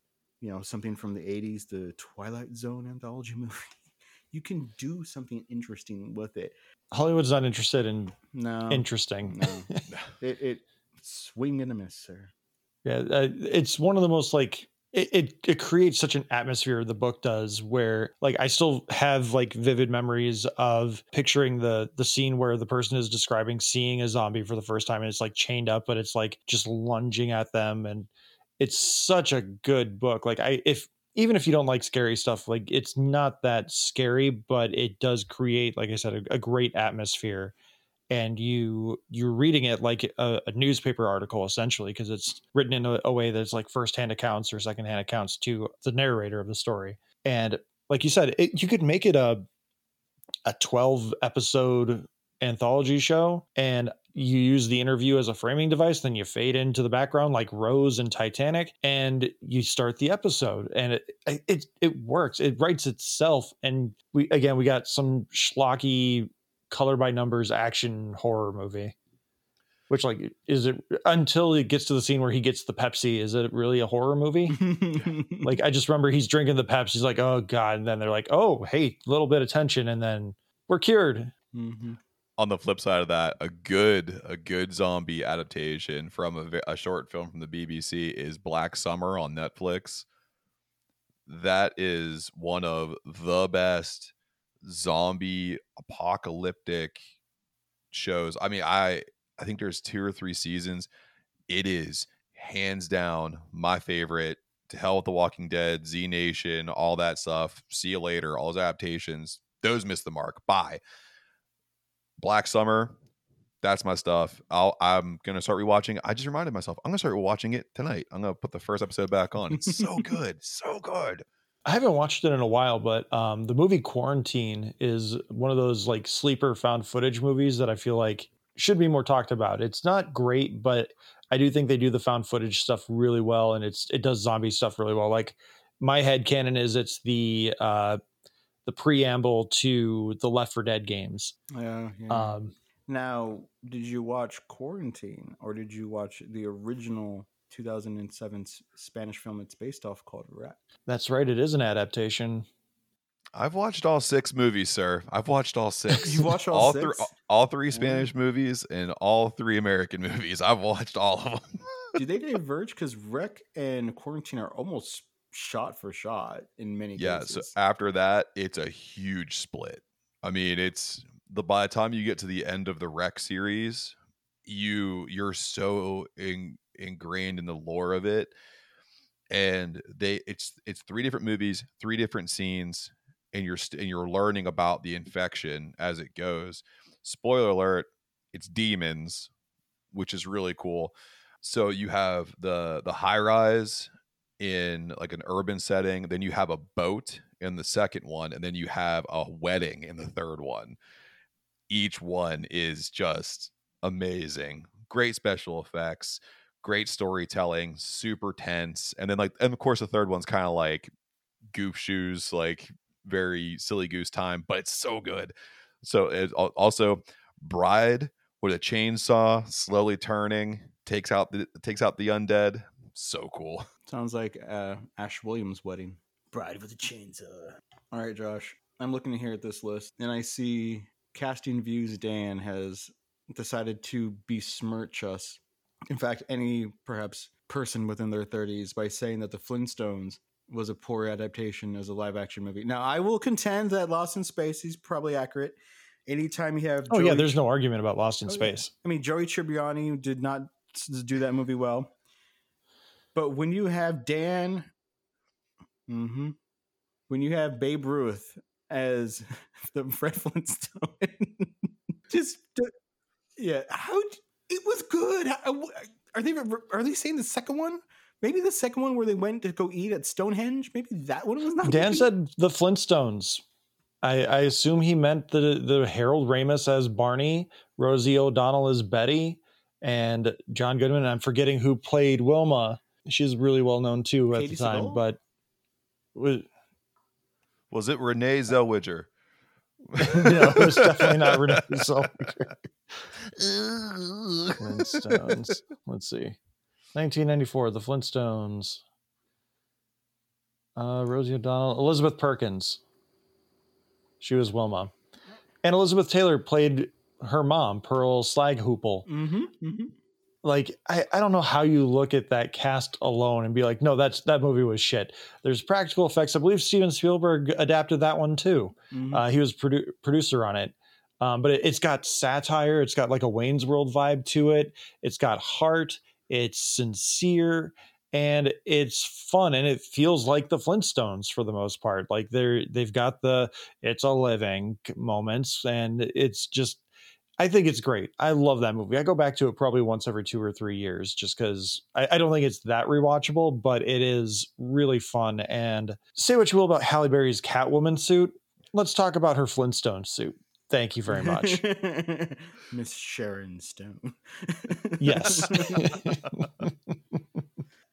you know something from the 80s, the Twilight Zone anthology movie. You can do something interesting with it. Hollywood's not interested in No, interesting. no, it, it swing and a miss, sir. Yeah, uh, it's one of the most like it, it it creates such an atmosphere the book does where like I still have like vivid memories of picturing the the scene where the person is describing seeing a zombie for the first time and it's like chained up but it's like just lunging at them and it's such a good book. Like I if even if you don't like scary stuff like it's not that scary but it does create like I said a, a great atmosphere and you you're reading it like a, a newspaper article essentially because it's written in a, a way that's like firsthand accounts or secondhand accounts to the narrator of the story. And like you said it, you could make it a a 12 episode anthology show and you use the interview as a framing device then you fade into the background like rose and titanic and you start the episode. And it it, it works. It writes itself and we again we got some schlocky color by numbers action horror movie which like is it until it gets to the scene where he gets the pepsi is it really a horror movie like i just remember he's drinking the pepsi he's like oh god and then they're like oh hey a little bit of tension and then we're cured Mhm. on the flip side of that, a good a good zombie adaptation from a, a short film from the BBC is Black Summer on Netflix. That is one of the best zombie apocalyptic shows. I mean, I I think there's two or three seasons. It is hands down my favorite. To hell with the Walking Dead, Z Nation, all that stuff. See you later. All those adaptations, those missed the mark. Bye. Black Summer, that's my stuff. I'll, I'm gonna start rewatching. I just reminded myself I'm gonna start watching it tonight. I'm gonna put the first episode back on. It's so good, so good. I haven't watched it in a while, but um, the movie Quarantine is one of those like sleeper found footage movies that I feel like should be more talked about. It's not great, but I do think they do the found footage stuff really well, and it's it does zombie stuff really well. Like my head canon is it's the uh, the preamble to the Left 4 Dead games. Yeah, yeah. Um, Now, did you watch Quarantine or did you watch the original 2007 s- Spanish film it's based off called Rat? That's right. It is an adaptation. I've watched all six movies, sir. I've watched all six. You watched all thr- six? all three Spanish movies and all three American movies. I've watched all of them. Do they diverge? Because REC and Quarantine are almost shot for shot in many yeah. cases. Yeah. So after that, it's a huge split. I mean, it's the by the time you get to the end of the REC series, you you're so in, ingrained in the lore of it, and they it's it's three different movies, three different scenes, and you're st- and you're learning about the infection as it goes. Spoiler alert: it's demons, which is really cool. So you have the the high rise in like an urban setting, then you have a boat in the second one, and then you have a wedding in the third one. Each one is just amazing. Great special effects, great storytelling, super tense. And then like and of course the third one's kind of like goof shoes, like very silly goose time, but it's so good. So it also Bride with a chainsaw slowly turning takes out the takes out the undead. So cool. Sounds like uh, Ash Williams' wedding. Bride with a chainsaw. All right, Josh. I'm looking here at this list, and I see Casting Views Dan has decided to besmirch us. In fact, any perhaps person within their 30s by saying that the Flintstones was a poor adaptation as a live action movie. Now, I will contend that Lost in Space is probably accurate. Anytime you have Oh yeah, Joey there's no argument about Lost in Oh, yeah. Space. I mean, Joey Tribbiani did not do that movie well. But when you have Dan, hmm when you have Babe Ruth as the Fred Flintstone, just yeah, how it was good. Uh, are they are they saying the second one? Maybe the second one where they went to go eat at Stonehenge. Maybe that one was not. Dan good? said the Flintstones. I, I assume he meant the the Harold Ramis as Barney, Rosie O'Donnell as Betty, and John Goodman. I'm forgetting who played Wilma. She's really well known too at Katie the time, Sagal? but was, Was it Renee Zellweger? no, it was definitely not Renee Zellweger. Flintstones. Let's see. 1994, The Flintstones. Uh, Rosie O'Donnell, Elizabeth Perkins. She was Wilma, and Elizabeth Taylor played her mom, Pearl Slaghoople. Mhm, mhm. Like, I, I don't know how you look at that cast alone and be like, no, that's that movie was shit. There's practical effects. I believe Steven Spielberg adapted that one too. Mhm. Uh, he was produ- producer on it. Um, but it, it's got satire. It's got like a Wayne's World vibe to it. It's got heart. It's sincere and it's fun and it feels like the Flintstones for the most part. Like they're they've got the it's a living moments and it's just I think it's great. I love that movie. I go back to it probably once every two or three years just because I, I don't think it's that rewatchable, but it is really fun. And say what you will about Halle Berry's Catwoman suit. Let's talk about her Flintstone suit. Thank you very much. Miss Sharon Stone. yes.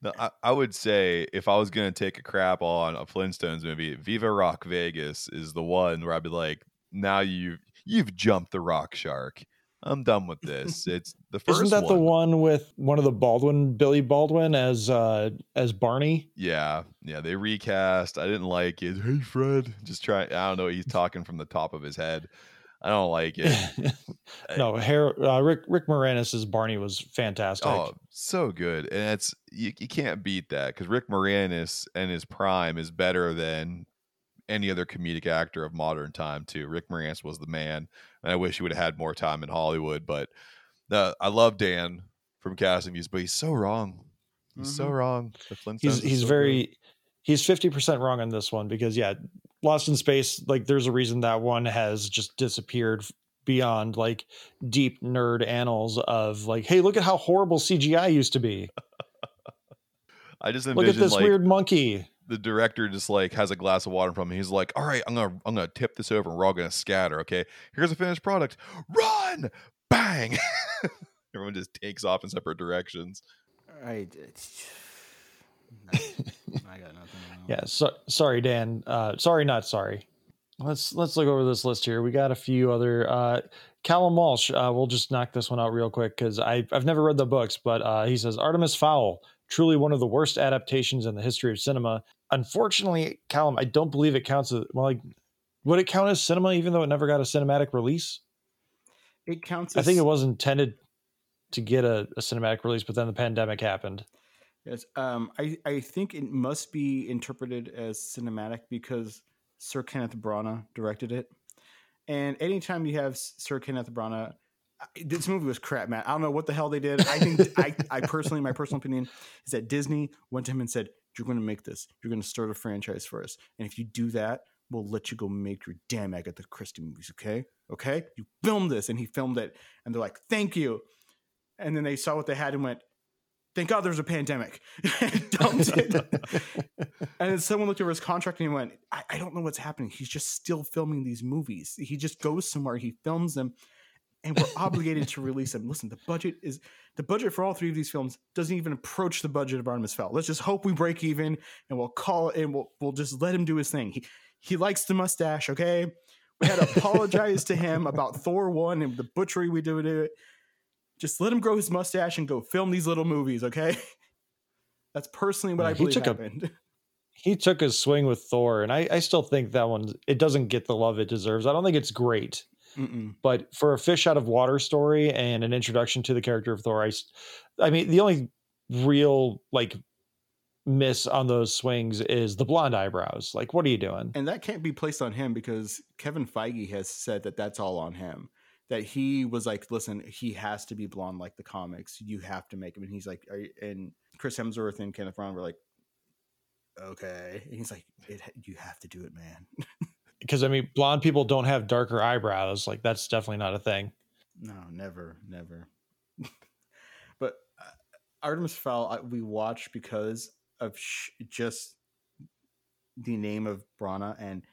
No, I, I would say if I was gonna take a crap on a Flintstones movie, Viva Rock Vegas is the one where I'd be like, now you you've jumped the rock shark. I'm done with this. It's the 1st Isn't that the one with one of the Baldwin, Billy Baldwin as uh as Barney? Yeah, yeah. They recast. I didn't like it. Hey Fred, just try. I don't know. He's talking from the top of his head. I don't like it. no, Har- uh, Rick Rick Moranis as Barney was fantastic. Oh, so good, and it's you, you can't beat that because Rick Moranis and his prime is better than any other comedic actor of modern time. Too, Rick Moranis was the man, and I wish he would have had more time in Hollywood. But uh, I love Dan from Casting Views, but he's so wrong. He's so Mhm. wrong. The he's he's so very he's 50% wrong on this one because yeah, Lost in Space like there's a reason that one has just disappeared beyond like deep nerd annals of like hey, look at how horrible CGI used to be. I just Look at this like weird monkey. The director just like has a glass of water from him. He's like, "All right, I'm gonna I'm gonna tip this over, and we're all gonna scatter. Okay, here's a finished product. Run, bang!" Everyone just takes off in separate directions. I, I got nothing. Yeah, so, sorry Dan. Uh sorry not sorry. Let's let's look over this list here. We got a few other uh Callum Walsh, uh, we'll just knock this one out real quick because I've never read the books, but uh, he says Artemis Fowl, truly one of the worst adaptations in the history of cinema. Unfortunately, Callum, I don't believe it counts as well. Like, would it count as cinema even though it never got a cinematic release? It counts. I think it was intended to get a, a cinematic release, but then the pandemic happened. Yes, um, I I think it must be interpreted as cinematic because Sir Kenneth Branagh directed it, and anytime you have Sir Kenneth Branagh, this movie was crap, man. I don't know what the hell they did. I think I I personally, my personal opinion is that Disney went to him and said, "You're going to make this. You're going to start a franchise for us, and if you do that." We'll let you go make your damn Agatha Christie movies, okay? Okay? You film this, and he filmed it, and they're like, "Thank you," and then they saw what they had and went, thank God there's a pandemic. and dumped it. and then someone looked over his contract and he went, I, I don't know what's happening. He's just still filming these movies. He just goes somewhere, he films them, and we're obligated to release them. Listen, the budget is the budget for all three of these films doesn't even approach the budget of Artemis Fowl. Let's just hope we break even and we'll call it and we'll we'll just let him do his thing. He he likes the mustache, okay? We had to apologize to him about Thor 1 and the butchery we do to it just let him grow his mustache and go film these little movies, okay? That's personally what Yeah, I he believe took a- happened. He took his swing with Thor, and I, I still think that one it doesn't get the love it deserves. I don't think it's great, Mm-mm. but for a fish out of water story and an introduction to the character of Thor, I, I mean, the only real like miss on those swings is the blonde eyebrows. Like, what are you doing? And that can't be placed on him because Kevin Feige has said that that's all on him. That he was like, listen, he has to be blonde like the comics. You have to make him. And he's like, Are you, and Chris Hemsworth and Kenneth Branagh were like, okay. And he's like, it, you have to do it, man. Because I mean, blonde people don't have darker eyebrows. Like, that's definitely not a thing. No, never, never. but uh, Artemis Fowl, I, we watched because of sh- just the name of Branagh, and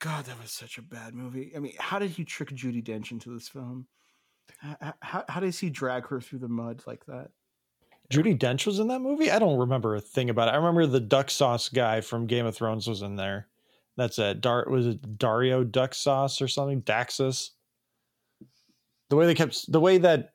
God, that was such a bad movie. I mean, how did he trick Judi Dench into this film? How, how, how does he drag her through the mud like that? Judi Dench was in that movie. I don't remember a thing about it. I remember the duck sauce guy from Game of Thrones was in there. That's a Dart was it Dario Duck Sauce or something? Daxos. The way they kept the way that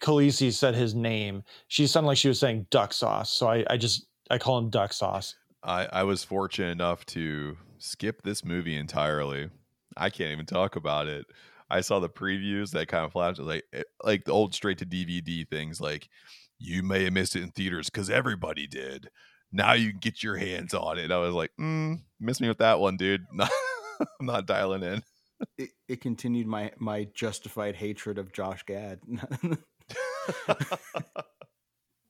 Khaleesi said his name, she sounded like she was saying duck sauce. So I, I just I call him duck sauce. I, I was fortunate enough to skip this movie entirely. I can't even talk about it. I saw the previews that kind of flashed like eh, like the old straight to DVD things like you may have missed it in theaters because everybody did. Now you can get your hands on it. I was like, mm, miss me with that one, dude. I'm not dialing in. It, it continued my my justified hatred of Josh Gad.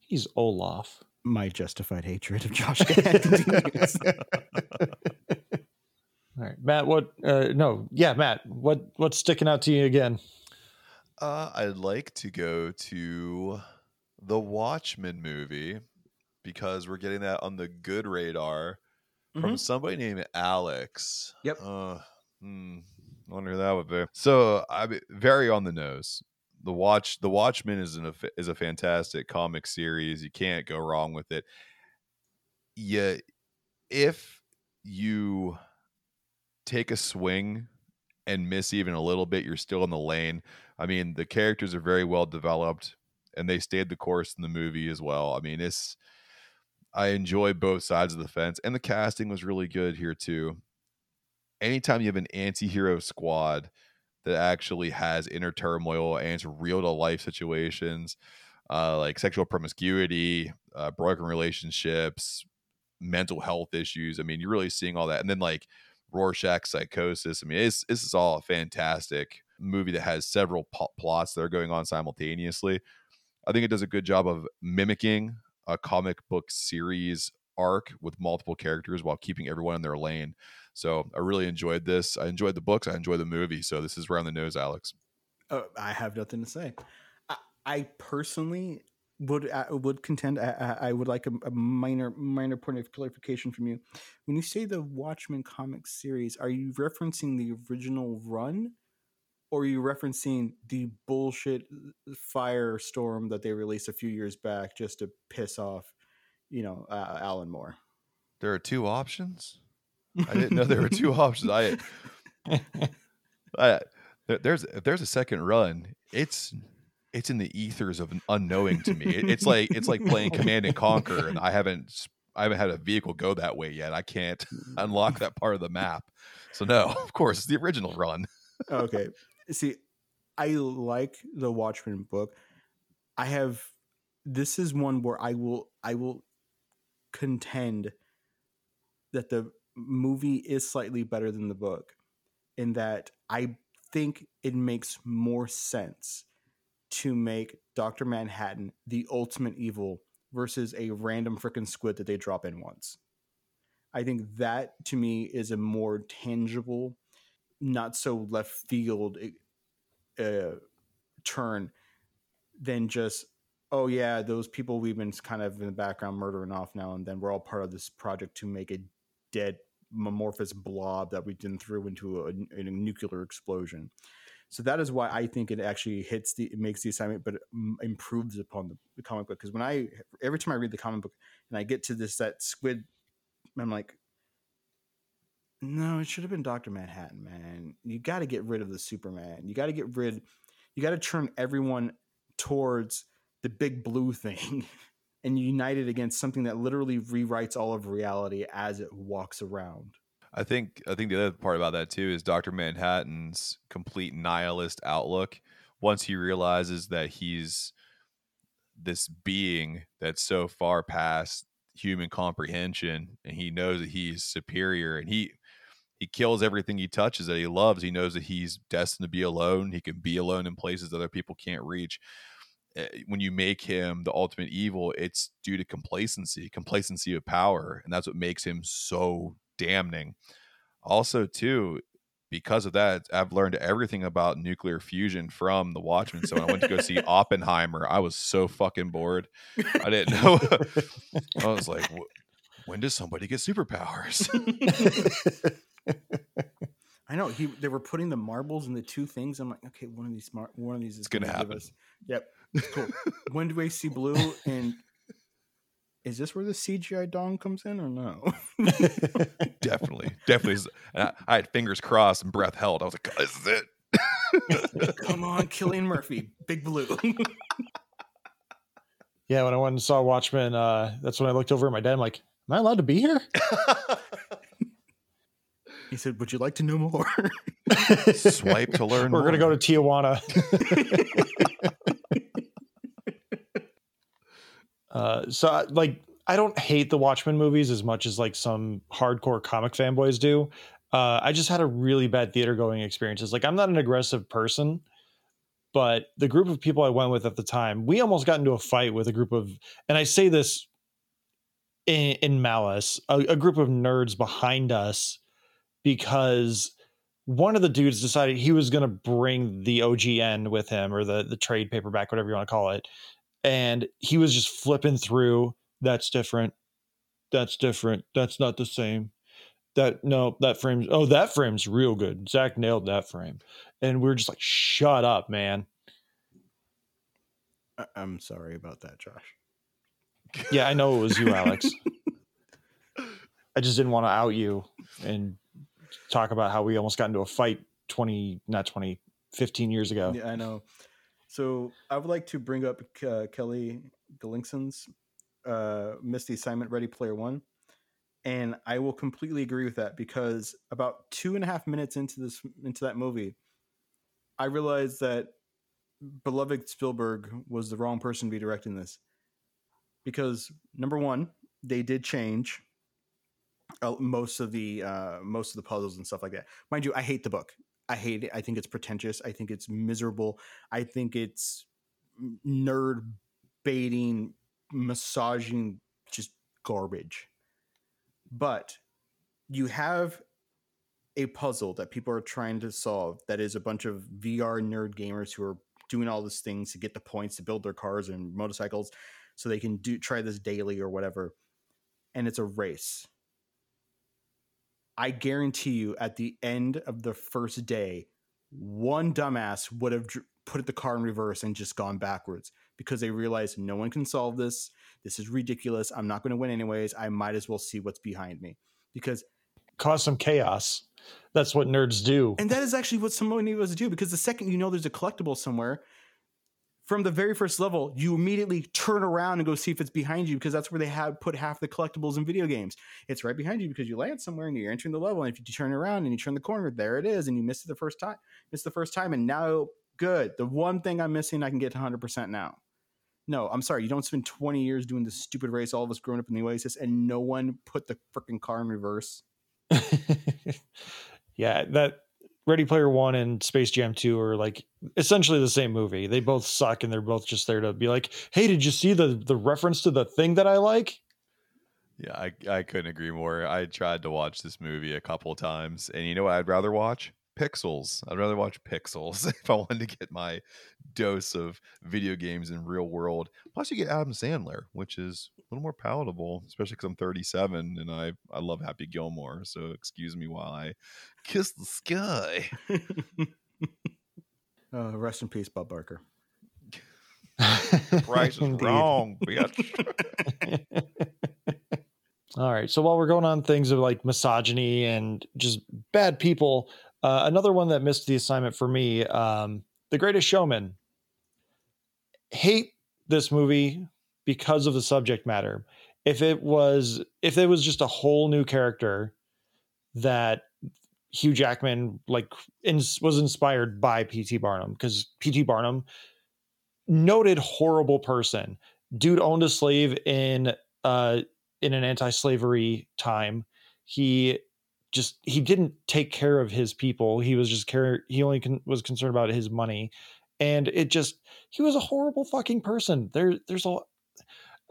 He's Olaf. my justified hatred of Josh Gad continues. All right, Matt. What? Uh, no, yeah, Matt. What? What's sticking out to you again? Uh, I'd like to go to the Watchmen movie because we're getting that on the good radar from somebody named Alex. Yep. Uh, hmm, wonder who that would be. So I mean, very on the nose. The watch, the Watchmen is an is a fantastic comic series. You can't go wrong with it. Yeah, if you take a swing and miss even a little bit, you're still in the lane. I mean, the characters are very well developed and they stayed the course in the movie as well. I mean, it's I enjoy both sides of the fence and the casting was really good here too. Anytime you have an anti-hero squad that actually has inner turmoil and it's real to life situations, uh, like sexual promiscuity, uh, broken relationships, mental health issues. I mean, you're really seeing all that. And then like Rorschach psychosis. I mean, this is all a fantastic movie that has several plots that are going on simultaneously. I think it does a good job of mimicking a comic book series arc with multiple characters while keeping everyone in their lane. So I really enjoyed this. I enjoyed the books. I enjoyed the movie. So this is round the nose, Alex. Oh, I have nothing to say. I, I personally would I would contend. I, I would like a, a minor minor point of clarification from you. When you say the Watchmen comics series, are you referencing the original run, or are you referencing the bullshit firestorm that they released a few years back just to piss off, you know, uh, Alan Moore? There are two options. I didn't know there were two options. I, I there There- There's if there's a second run, it's it's in the ethers of unknowing to me. It- It's like it's like playing Command and Conquer, and I haven't I haven't had a vehicle go that way yet. I can't unlock that part of the map. So no, of course, it's the original run. okay. See, I like the Watchmen book. I have this is one where I will I will contend that the movie is slightly better than the book in that I think it makes more sense to make Dr. Manhattan the ultimate evil versus a random freaking squid that they drop in once. I think that to me is a more tangible, not so left field uh, turn than just oh yeah those people we've been kind of in the background murdering off now and then we're all part of this project to make a dead amorphous blob that we then threw into a, a nuclear explosion. So that is why i think it actually hits the it makes the assignment but improves upon the, the comic book. Because when i every time i read the comic book and i get to this that squid i'm like no, it should have been Doctor Manhattan, man. You got to get rid of the Superman. You got to get rid. You got to turn everyone towards the big blue thing, and unite it against something that literally rewrites all of reality as it walks around. I think I think the other part about that too is Doctor Manhattan's complete nihilist outlook. Once he realizes that he's this being that's so far past human comprehension, and he knows that he's superior, and he he kills everything he touches that he loves. He knows that he's destined to be alone. He can be alone in places that other people can't reach. Eh, When you make him the ultimate evil, it's due to complacency, complacency of power, and that's what makes him so damning. Also, too, because of that, I've learned everything about nuclear fusion from the Watchmen. So when I went to go see Oppenheimer, I was so fucking bored. I didn't know. I was like, "Wh- when does somebody get superpowers? I know he. They were putting the marbles in the two things. I'm like, okay, one of these smart. One of these is It's gonna give happen. us- Yep, cool. when do we see blue? And is this where the CGI dong comes in or no? definitely, definitely. And I, I had fingers crossed and breath held. I was like, this is it. Come on, Cillian Murphy, big blue. Yeah, when I went and saw Watchmen, uh, that's when I looked over at my dad. I'm like, "Am I allowed to be here?" he said, "Would you like to know more?" Swipe to learn. We're gonna go to Tijuana. uh, so, I- like, I don't hate the Watchmen movies as much as like some hardcore comic fanboys do. Uh, I just had a really bad theater going experiences. Like, I'm not an aggressive person, but the group of people I went with at the time, we almost got into a fight with a group of, and I say this in, in malice, a, a group of nerds behind us because one of the dudes decided he was going to bring the OGN with him or the the trade paperback, whatever you want to call it, and he was just flipping through. That's different. That's different. That's not the same. That no, that frame's oh that frame's real good. Zack nailed that frame, and we are just like, shut up, man. I'm sorry about that, Josh. Yeah, I know it was you, Alex. I just didn't want to out you and talk about how we almost got into a fight 20 not 20 15 years ago. Yeah, I know. So I would like to bring up uh, Kelly Gillingson's uh, missed the assignment Ready Player One, and I will completely agree with that because about two and a half minutes into this into that movie, I realized that beloved Spielberg was the wrong person to be directing this because number one, they did change uh, most of the uh, most of the puzzles and stuff like that. Mind you, I hate the book. I hate it. I think it's pretentious. I think it's miserable. I think it's nerd baiting, massaging, just garbage. But you have a puzzle that people are trying to solve that is a bunch of VR nerd gamers who are doing all these things to get the points to build their cars and motorcycles so they can do try this daily or whatever. And it's a race. I guarantee you at the end of the first day, one dumbass would have put the car in reverse and just gone backwards because they realized no one can solve this. This is ridiculous. I'm not going to win anyways. I might as well see what's behind me because cause some chaos. That's what nerds do. And that is actually what someone needs to do because the second you know there's a collectible somewhere, from the very first level, you immediately turn around and go see if it's behind you because that's where they have put half the collectibles in video games. It's right behind you because you land somewhere and you're entering the level. And if you turn around and you turn the corner, there it is, and you missed it the first time. Missed the first time, and now good. The one thing I'm missing, I can get to 100 percent now. No, I'm sorry. You don't spend 20 years doing this stupid race. All of us growing up in the Oasis, and no one put the freaking car in reverse. yeah, that Ready Player One and Space Jam 2 are like essentially the same movie. They both suck and they're both just there to be like, hey, did you see the the reference to the thing that I like? Yeah, I, I couldn't agree more. I tried to watch this movie a couple times, and you know what I'd rather watch? Pixels. I'd rather watch Pixels if I wanted to get my dose of video games in real world. Plus, you get Adam Sandler, which is little more palatable, especially because I'm 37 and I I love Happy Gilmore. So excuse me while I kiss the sky. Uh, rest in peace, Bob Barker. Price is wrong, bitch. All right. So while we're going on things of like misogyny and just bad people, uh, another one that missed the assignment for me, um, The Greatest Showman. Hate this movie because of the subject matter. If it was, if it was just a whole new character that Hugh Jackman like ins- was inspired by P.T. Barnum, because P.T. Barnum, noted horrible person, dude owned a slave in uh in an anti-slavery time he just he didn't take care of his people he was just care he only con- was concerned about his money and it just he was a horrible fucking person there there's a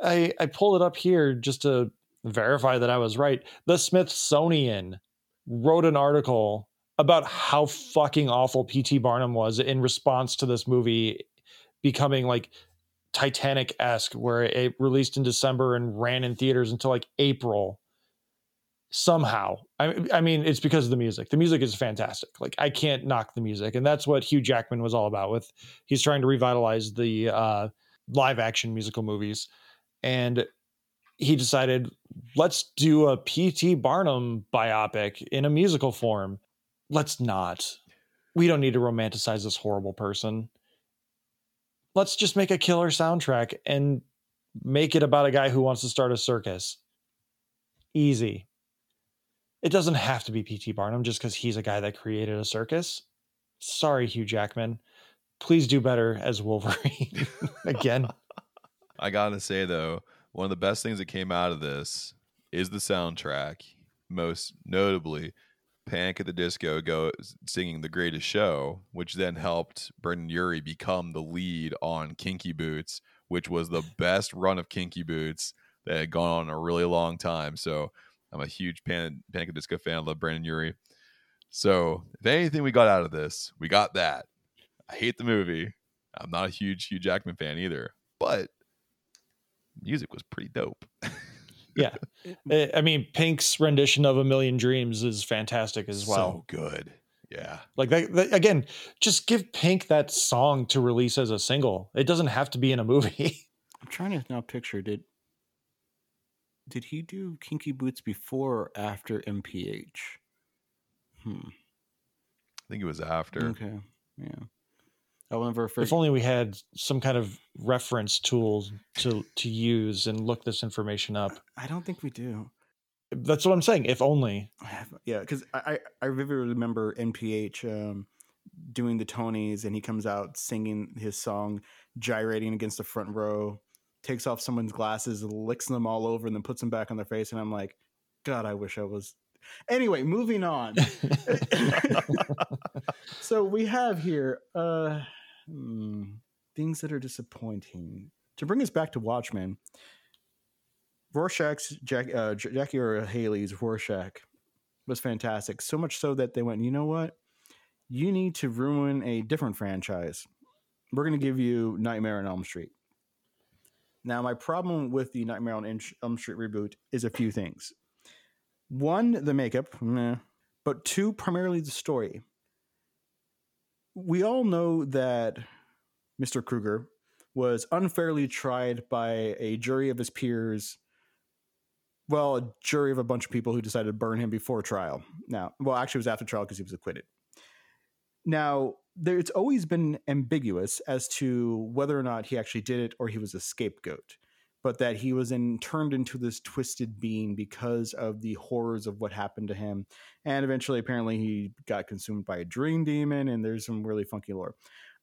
i i pulled it up here just to verify that i was right the smithsonian wrote an article about how fucking awful pt barnum was in response to this movie becoming like Titanic esque, where it released in December and ran in theaters until like April. Somehow, I, I mean, it's because of the music. The music is fantastic. Like I can't knock the music, and that's what Hugh Jackman was all about. With he's trying to revitalize the uh, live action musical movies, and he decided let's do a P.T. Barnum biopic in a musical form. Let's not. We don't need to romanticize this horrible person let's just make a killer soundtrack and make it about a guy who wants to start a circus. Easy. It doesn't have to be P.T. Barnum just because he's a guy that created a circus. Sorry, Hugh Jackman. Please do better as Wolverine again. I gotta say though, one of the best things that came out of this is the soundtrack. Most notably, Panic at the Disco go singing "The Greatest Show," which then helped Brendon Urie become the lead on Kinky Boots, which was the best run of Kinky Boots that had gone on a really long time. So I'm a huge Pan- Panic at the Disco fan. Love Brendon Urie. So if anything we got out of this, we got that. I hate the movie. I'm not a huge Hugh Jackman fan either, but music was pretty dope. Yeah. I mean, Pink's rendition of A Million Dreams is fantastic as well. So good. Yeah. Like that, that- again, just give Pink that song to release as a single. It doesn't have to be in a movie. I'm trying to now picture did did he do Kinky Boots before or after NPH? Hmm. I think it was after. Okay. Yeah. I remember if first. only we had some kind of reference tool to to use and look this information up. I don't think we do. That's what I'm saying. If only. Yeah, because I, I I vividly remember NPH um, doing the Tonys, and he comes out singing his song, gyrating against the front row, takes off someone's glasses, licks them all over, and then puts them back on their face. And I'm like, God, I wish I was. Anyway, moving on. so we have here uh, hmm, things that are disappointing. To bring us back to Watchmen, Rorschach's Jack, uh, Jackie Earle Haley's Rorschach was fantastic. So much so that they went, you know what? You need to ruin a different franchise. We're going to give you Nightmare on Elm Street. Now, my problem with the Nightmare on Elm Street reboot is a few things. One, the makeup, meh. but two, primarily the story. We all know that Mr. Krueger was unfairly tried by a jury of his peers well, a jury of a bunch of people who decided to burn him before trial. Now, well, actually, it was after trial because he was acquitted. Now, there, it's always been ambiguous as to whether or not he actually did it or he was a scapegoat, but that he was in, turned into this twisted being because of the horrors of what happened to him. And eventually, apparently, he got consumed by a dream demon, and there's some really funky lore.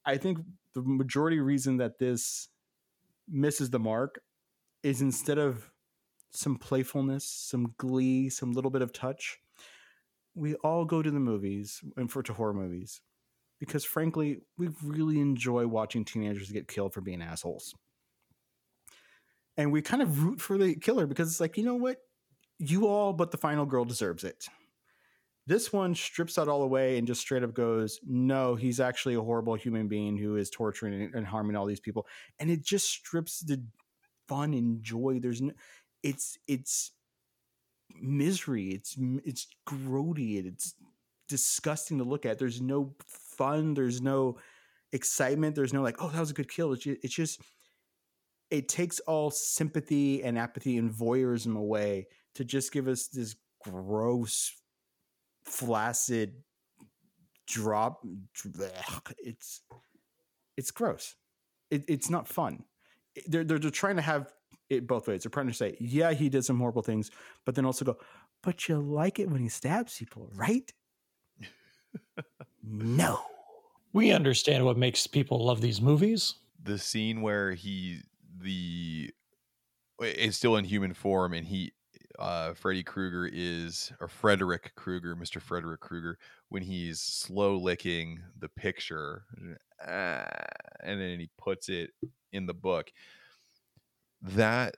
I think the majority reason that this misses the mark is instead of some playfulness, some glee, some little bit of touch, we all go to the movies and for to horror movies because frankly, we really enjoy watching teenagers get killed for being assholes. And we kind of root for the killer because it's like, you know what? You all but the final girl deserves it. This one strips that all away and just straight up goes, no, he's actually a horrible human being who is torturing and harming all these people. And it just strips the fun and joy. There's no, it's, it's misery. It's, it's grody. It's disgusting to look at. There's no fun. There's no excitement. There's no like, oh, that was a good kill. It's just, it's just it takes all sympathy and apathy and voyeurism away to just give us this gross, flaccid drop. It's it's gross. It, it's not fun. They're, they're they're trying to have it both ways. They're trying to say, yeah, he did some horrible things, but then also go, but you like it when he stabs people, right? no. We understand what makes people love these movies. The scene where he the is still in human form and he uh Freddy Krueger is or Frederick Krueger, Mr. Frederick Krueger, when he's slow licking the picture uh, and then he puts it in the book. That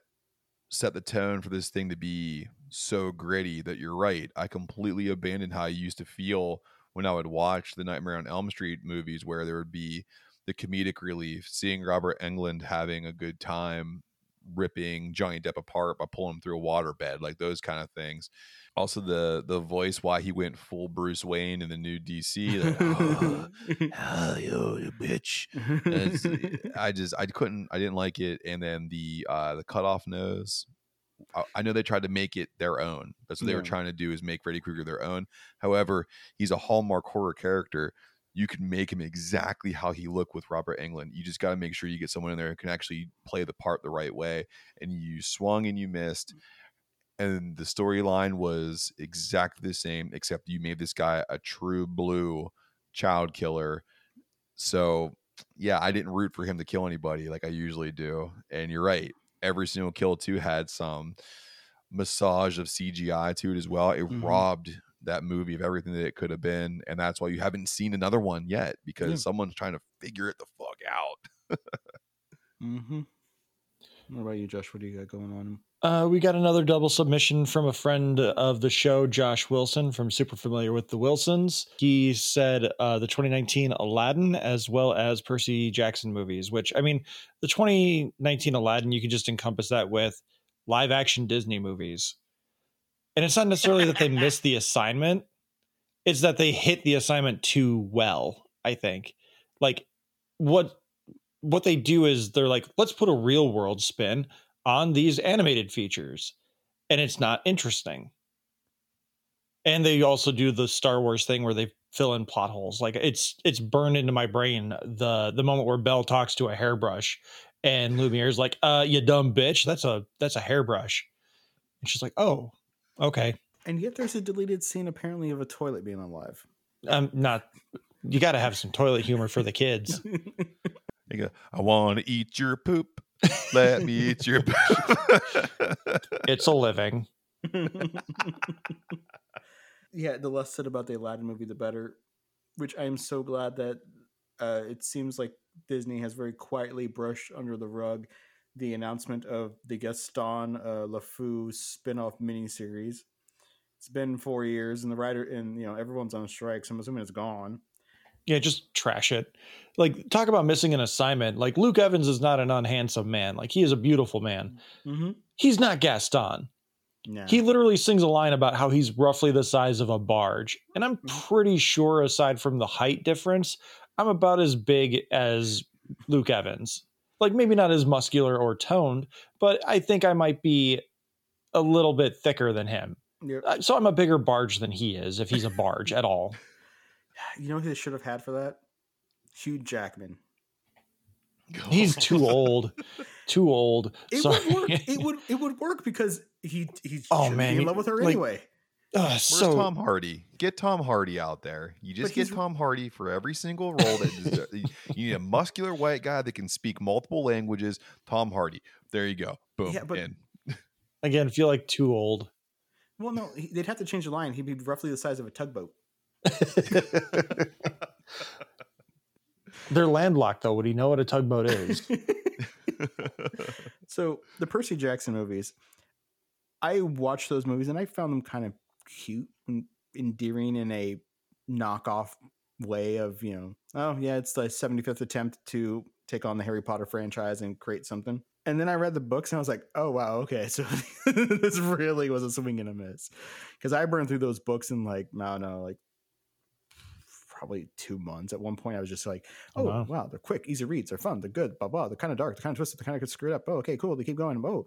set the tone for this thing to be so gritty that you're right. I completely abandoned how I used to feel when I would watch the Nightmare on Elm Street movies where there would be the comedic relief, seeing Robert Englund having a good time ripping Johnny Depp apart by pulling him through a waterbed, like those kind of things. Also, the the voice why he went full Bruce Wayne in the new DC, like, oh, you bitch. I just I couldn't I didn't like it, and then the uh the cut off nose. I, I know they tried to make it their own. That's what they were trying to do is make Freddy Krueger their own. However, he's a hallmark horror character you can make him exactly how he looked with Robert Englund. You just got to make sure you get someone in there who can actually play the part the right way. And you swung and you missed. And the storyline was exactly the same, except you made this guy a true blue child killer. So, yeah, I didn't root for him to kill anybody like I usually do. And you're right. Every single kill, too, had some massage of CGI to it as well. It Mhm. robbed that movie of everything that it could have been, and that's why you haven't seen another one yet because Yeah. someone's trying to figure it the fuck out. Mm-hmm. What about you, Josh? What do you got going on? Uh, we got another double submission from a friend of the show, Josh Wilson, from Super Familiar with the Wilsons. He said uh, the 2019 Aladdin as well as Percy Jackson movies, which, I mean, the 2019 Aladdin, you can just encompass that with live action Disney movies. And it's not necessarily that they missed the assignment, it's that they hit the assignment too well, I think. Like, what what they do is they're like, let's put a real world spin on these animated features. And it's not interesting. And they also do the star wars thing where they fill in plot holes. Like it's it's burned into my brain the the moment where belle talks to a hairbrush and lumiere's like uh you dumb bitch that's a that's a hairbrush. And she's like oh okay And yet, there's a deleted scene apparently of a toilet being alive. i'm not you got to have some toilet humor for the kids They go, I want to eat your poop. Let me eat your poop. it's a living yeah, the less said about the Aladdin movie, the better. Which I am so glad that uh, it seems like Disney has very quietly brushed under the rug the announcement of the Gaston uh, LeFou spin-off miniseries. It's been four years, and the writer and you know everyone's on strike, so I'm assuming it's gone. yeah just trash it like talk about missing an assignment like luke evans is not an unhandsome man like he is a beautiful man Mm-hmm. he's not gaston No. He literally sings a line about how he's roughly the size of a barge. And I'm pretty sure, aside from the height difference, I'm about as big as Luke Evans. Like, maybe not as muscular or toned, but I think I might be a little bit thicker than him. Yep. Uh, So I'm a bigger barge than he is, if he's a barge at all. You know who they should have had for that? Hugh Jackman. He's too old. Too old. It Sorry. would work. It would it would work because he he Oh, man, be in love with her like, anyway. Ugh, Where's so Tom Hardy? Get Tom Hardy out there. You just get Tom Hardy for every single role that you you need a muscular white guy that can speak multiple languages. Tom Hardy. There you go. Boom. Yeah, but- in. again, feel like too old. Well, no, they'd have to change the line. He'd be roughly the size of a tugboat. They're landlocked though. Would he know what a tugboat is? so the Percy Jackson movies, I watched those movies and I found them kind of cute and endearing in a knockoff way of you know, oh yeah, it's the seventy fifth attempt to take on the Harry Potter franchise and create something. And then I read the books and I was like, oh wow, okay, so this really was a swing and a miss because I burned through those books in like I don't know, like probably two months. At one point, I was just like, oh, oh Wow. wow, they're quick, easy reads, they're fun, they're good, blah blah. They're kind of dark, they're kind of twisted, they're kind of screwed up. Oh, okay, cool. They keep going. Oh,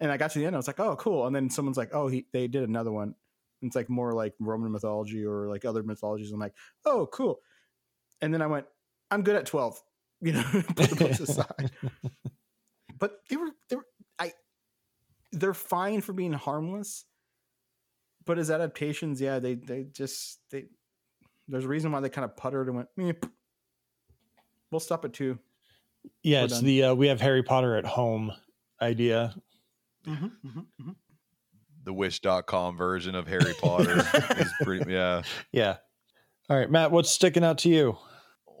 and I got to the end, I was like, oh, cool. And then someone's like, oh, he they did another one. It's like more like Roman mythology or like other mythologies. I'm like, oh, cool. And then I went, I'm good at twelve. You know, put the books aside. But they were they were I they're fine for being harmless. But as adaptations, yeah, they they just they there's a reason why they kind of puttered and went, "Meh, we'll stop at two. yeah, We're it's done. the uh, we have Harry Potter at home idea. Mm-hmm, the wish.com version of Harry Potter is pretty yeah. Yeah. All right, Matt, what's sticking out to you?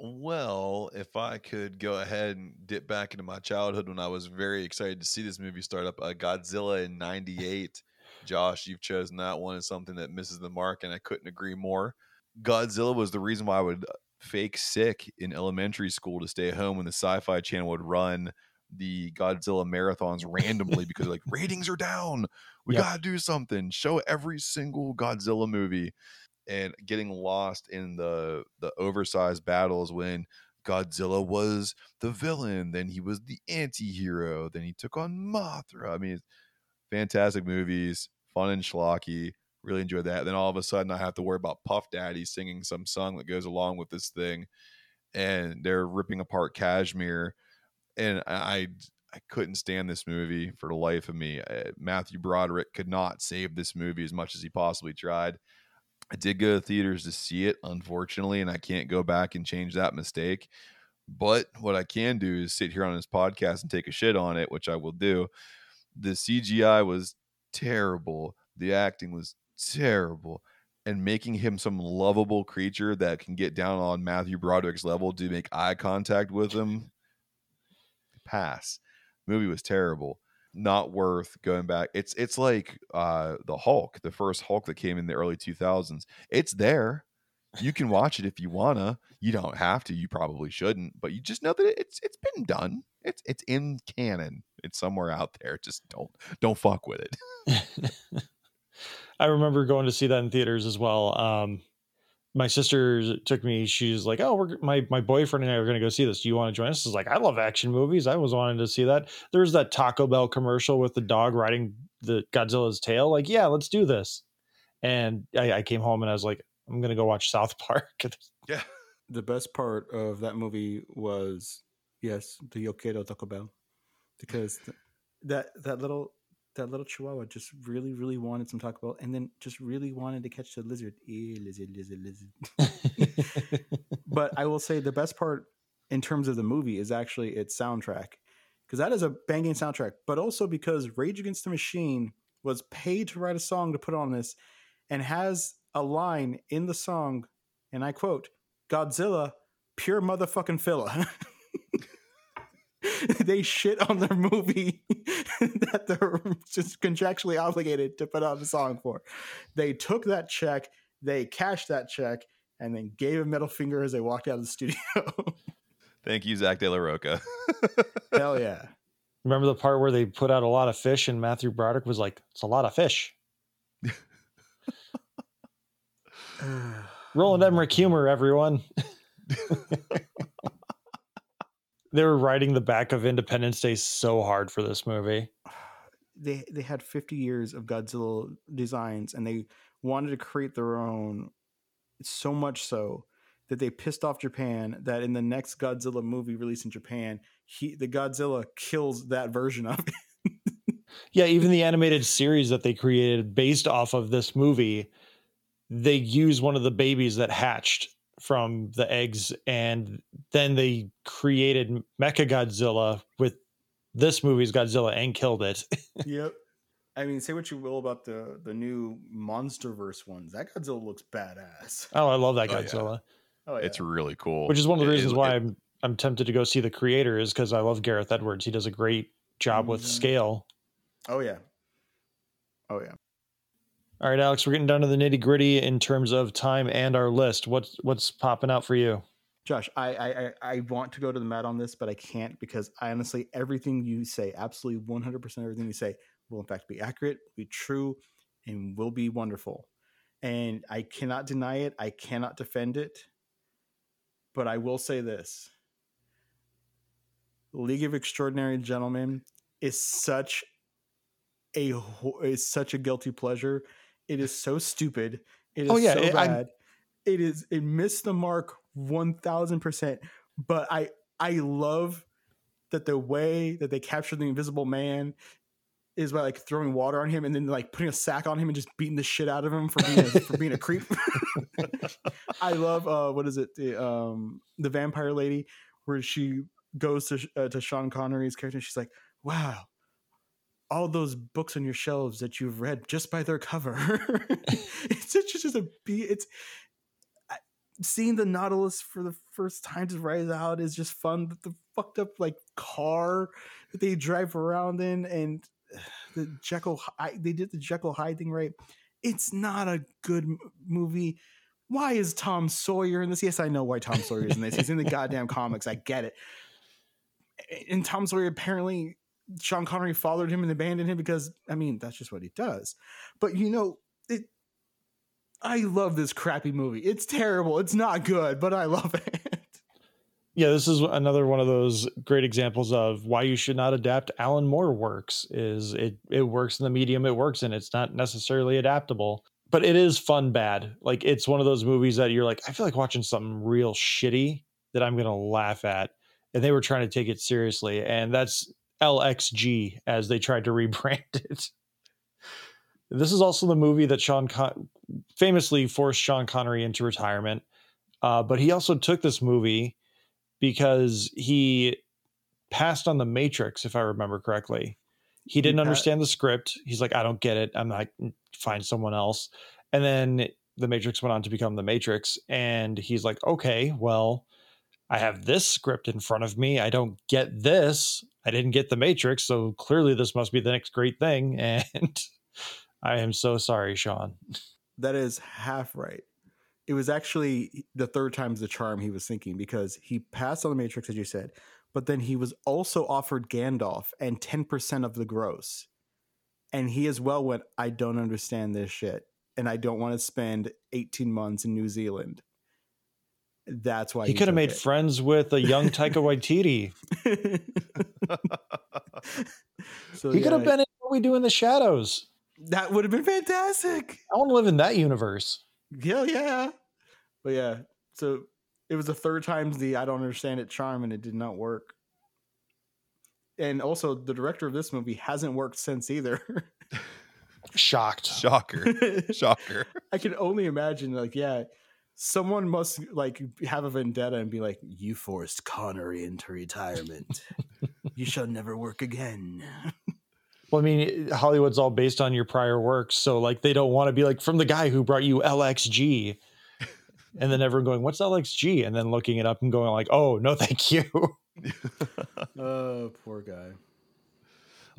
Well, if I could go ahead and dip back into my childhood when I was very excited to see this movie start up, uh, Godzilla in '98. Josh, you've chosen that one as something that misses the mark, and I couldn't agree more. Godzilla was the reason why I would fake sick in elementary school to stay home when the Sci-Fi Channel would run the Godzilla marathons randomly because like ratings are down. We Yep. gotta do something. Show every single Godzilla movie and getting lost in the the oversized battles when Godzilla was the villain, then he was the anti-hero, then he took on Mothra. I mean, fantastic movies, fun and schlocky. Really enjoyed that. Then all of a sudden, I have to worry about Puff Daddy singing some song that goes along with this thing, and they're ripping apart Kashmir, and I I couldn't stand this movie for the life of me. Uh, Matthew Broderick could not save this movie as much as he possibly tried. I did go to theaters to see it, unfortunately, and I can't go back and change that mistake. But what I can do is sit here on this podcast and take a shit on it, which I will do. The CGI was terrible. The acting was terrible. And making him some lovable creature that can get down on Matthew Broderick's level to make eye contact with him, pass. Movie was terrible. Not worth going back. It's it's like uh the Hulk, the first Hulk that came in the early 2000s. It's there. You can watch it if you wanna. You don't have to. You probably shouldn't, but you just know that it's it's been done. It's it's in canon. It's somewhere out there. Just don't don't fuck with it. I remember going to see that in theaters as well. Um, my sister took me. She's like, "Oh, we're my my boyfriend and I are going to go see this. Do you want to join us?" I was like, "I love action movies. I was wanting to see that." There's that Taco Bell commercial with the dog riding the Godzilla's tail. Like, yeah, let's do this. And I, I came home and I was like, "I'm going to go watch South Park." Yeah. The best part of that movie was yes, the Yokedo Taco Bell, because th- that that little that little Chihuahua just really really wanted some Taco Bell, and then just really wanted to catch the lizard. Eh, lizard, lizard, lizard. but I will say the best part in terms of the movie is actually its soundtrack because that is a banging soundtrack, but also because Rage Against the Machine was paid to write a song to put on this and has a line in the song, and I quote, Godzilla, pure motherfucking filler. they shit on their movie that they're just contractually obligated to put out a song for. They took that check, they cashed that check, and then gave a middle finger as they walked out of the studio. Thank you, Zack De La Rocha. Hell yeah. Remember the part where they put out a lot of fish and Matthew Broderick was like, "It's a lot of fish." Roland Emmerich humor, everyone. They were riding the back of Independence Day so hard for this movie. they they had 50 years of Godzilla designs and they wanted to create their own so much so that they pissed off Japan that in the next Godzilla movie released in Japan, he the Godzilla kills that version of it. Yeah, even the animated series that they created based off of this movie, they use one of the babies that hatched from the eggs, and then they created Mecha Godzilla with this movie's Godzilla and killed it. yep. I mean, say what you will about the the new MonsterVerse ones. That Godzilla looks badass. oh, I love that Oh, yeah. Godzilla, Oh yeah. It's really cool. which is one of the It- reasons it- why it- I'm I'm tempted to go see the creator is because I love Gareth Edwards. He does a great job with Mhm. scale. oh yeah. Oh yeah. All right, Alex, we're getting down to the nitty gritty in terms of time and our list. What's what's popping out for you? Josh, I, I I- want to go to the mat on this, but I can't because I honestly everything you say, absolutely one hundred percent everything you say, will in fact be accurate, be true, and will be wonderful. And I cannot deny it. I cannot defend it. But I will say this: League of Extraordinary Gentlemen is such a is such a guilty pleasure. It is so stupid. It is Oh, yeah, so it- bad. it is it missed the mark one thousand percent. But I I love that the way that they capture the Invisible Man is by like throwing water on him and then like putting a sack on him and just beating the shit out of him for being a, for being a creep. I love uh what is it the um the vampire lady where she goes to uh, to Sean Connery's character and she's like wow all those books on your shelves that you've read just by their cover it's just, a be it's seeing the Nautilus for the first time to rise out is just fun the, the fucked up like car that they drive around in and the Jekyll Hy- they did the Jekyll Hyde thing right it's not a good movie why is Tom Sawyer in this? Yes, I know why Tom Sawyer is in this. He's in the goddamn comics. I get it. And Tom Sawyer apparently Sean Connery followed him and abandoned him because I mean that's just what he does. But you know, it I love this crappy movie. It's terrible. It's not good, but I love it. Yeah, this is another one of those great examples of why you should not adapt Alan Moore works is it it works in the medium it works in. It's not necessarily adaptable, but it is fun bad. Like it's one of those movies that you're like I feel like watching something real shitty that I'm going to laugh at. And they were trying to take it seriously and that's LXG as they tried to rebrand it. This is also the movie that Sean Con- famously forced Sean Connery into retirement. Uh, but he also took this movie because he passed on the Matrix, if I remember correctly. He didn't understand the script. He's like, I don't get it. I'm like, find someone else. And then the Matrix went on to become the Matrix. And he's like, okay, well, I have this script in front of me. I don't get this. I didn't get the Matrix. So clearly this must be the next great thing. And I am so sorry, Sean. that is half right. It was actually the third time's the charm he was thinking because he passed on the Matrix, as you said, but then he was also offered Gandalf and 10% of the gross. And he as well went, I don't understand this shit. And I don't want to spend 18 months in New Zealand. That's why he could have made it. friends with a young Taika Waititi. so he could have been in What We Do in the Shadows. That would have been fantastic. I want to live in that universe. Hell yeah. But yeah, so it was the third time's the I don't understand it charm, and it did not work. And also, the director of this movie hasn't worked since either. Shocked. Shocker. Shocker. I can only imagine, like, yeah, someone must like have a vendetta and be like, "You forced Connery into retirement. you shall never work again." Well, I mean, Hollywood's all based on your prior works, so like they don't want to be like from the guy who brought you LXG, and then everyone going, "What's LXG?" and then looking it up and going like, "Oh no, thank you." Oh, poor guy.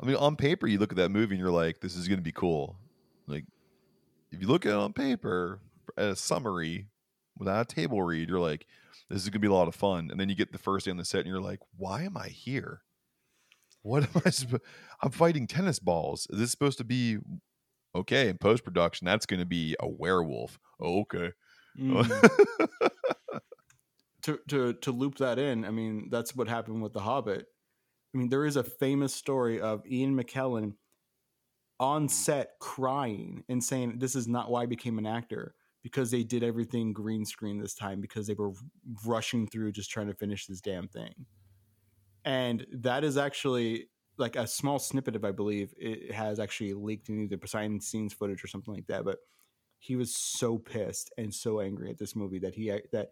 I mean, on paper, you look at that movie and you're like, this is going to be cool. Like, if you look at it on paper, at a summary, without a table read, you're like, this is to be a lot of fun. And then you get the first day on the set and you're like, why am I here? What am I? Sp- I'm fighting tennis balls. Is this supposed to be okay? In post production, that's to be a werewolf. Oh, okay. Mm. to to to loop that in, I mean, that's what happened with The Hobbit. I mean, there is a famous story of Ian McKellen on set crying and saying this is not why I became an actor because they did everything green screen this time because they were rushing through just trying to finish this damn thing. And that is actually like a small snippet of I believe it has actually leaked in the behind scenes footage or something like that. But he was so pissed and so angry at this movie that he uh, that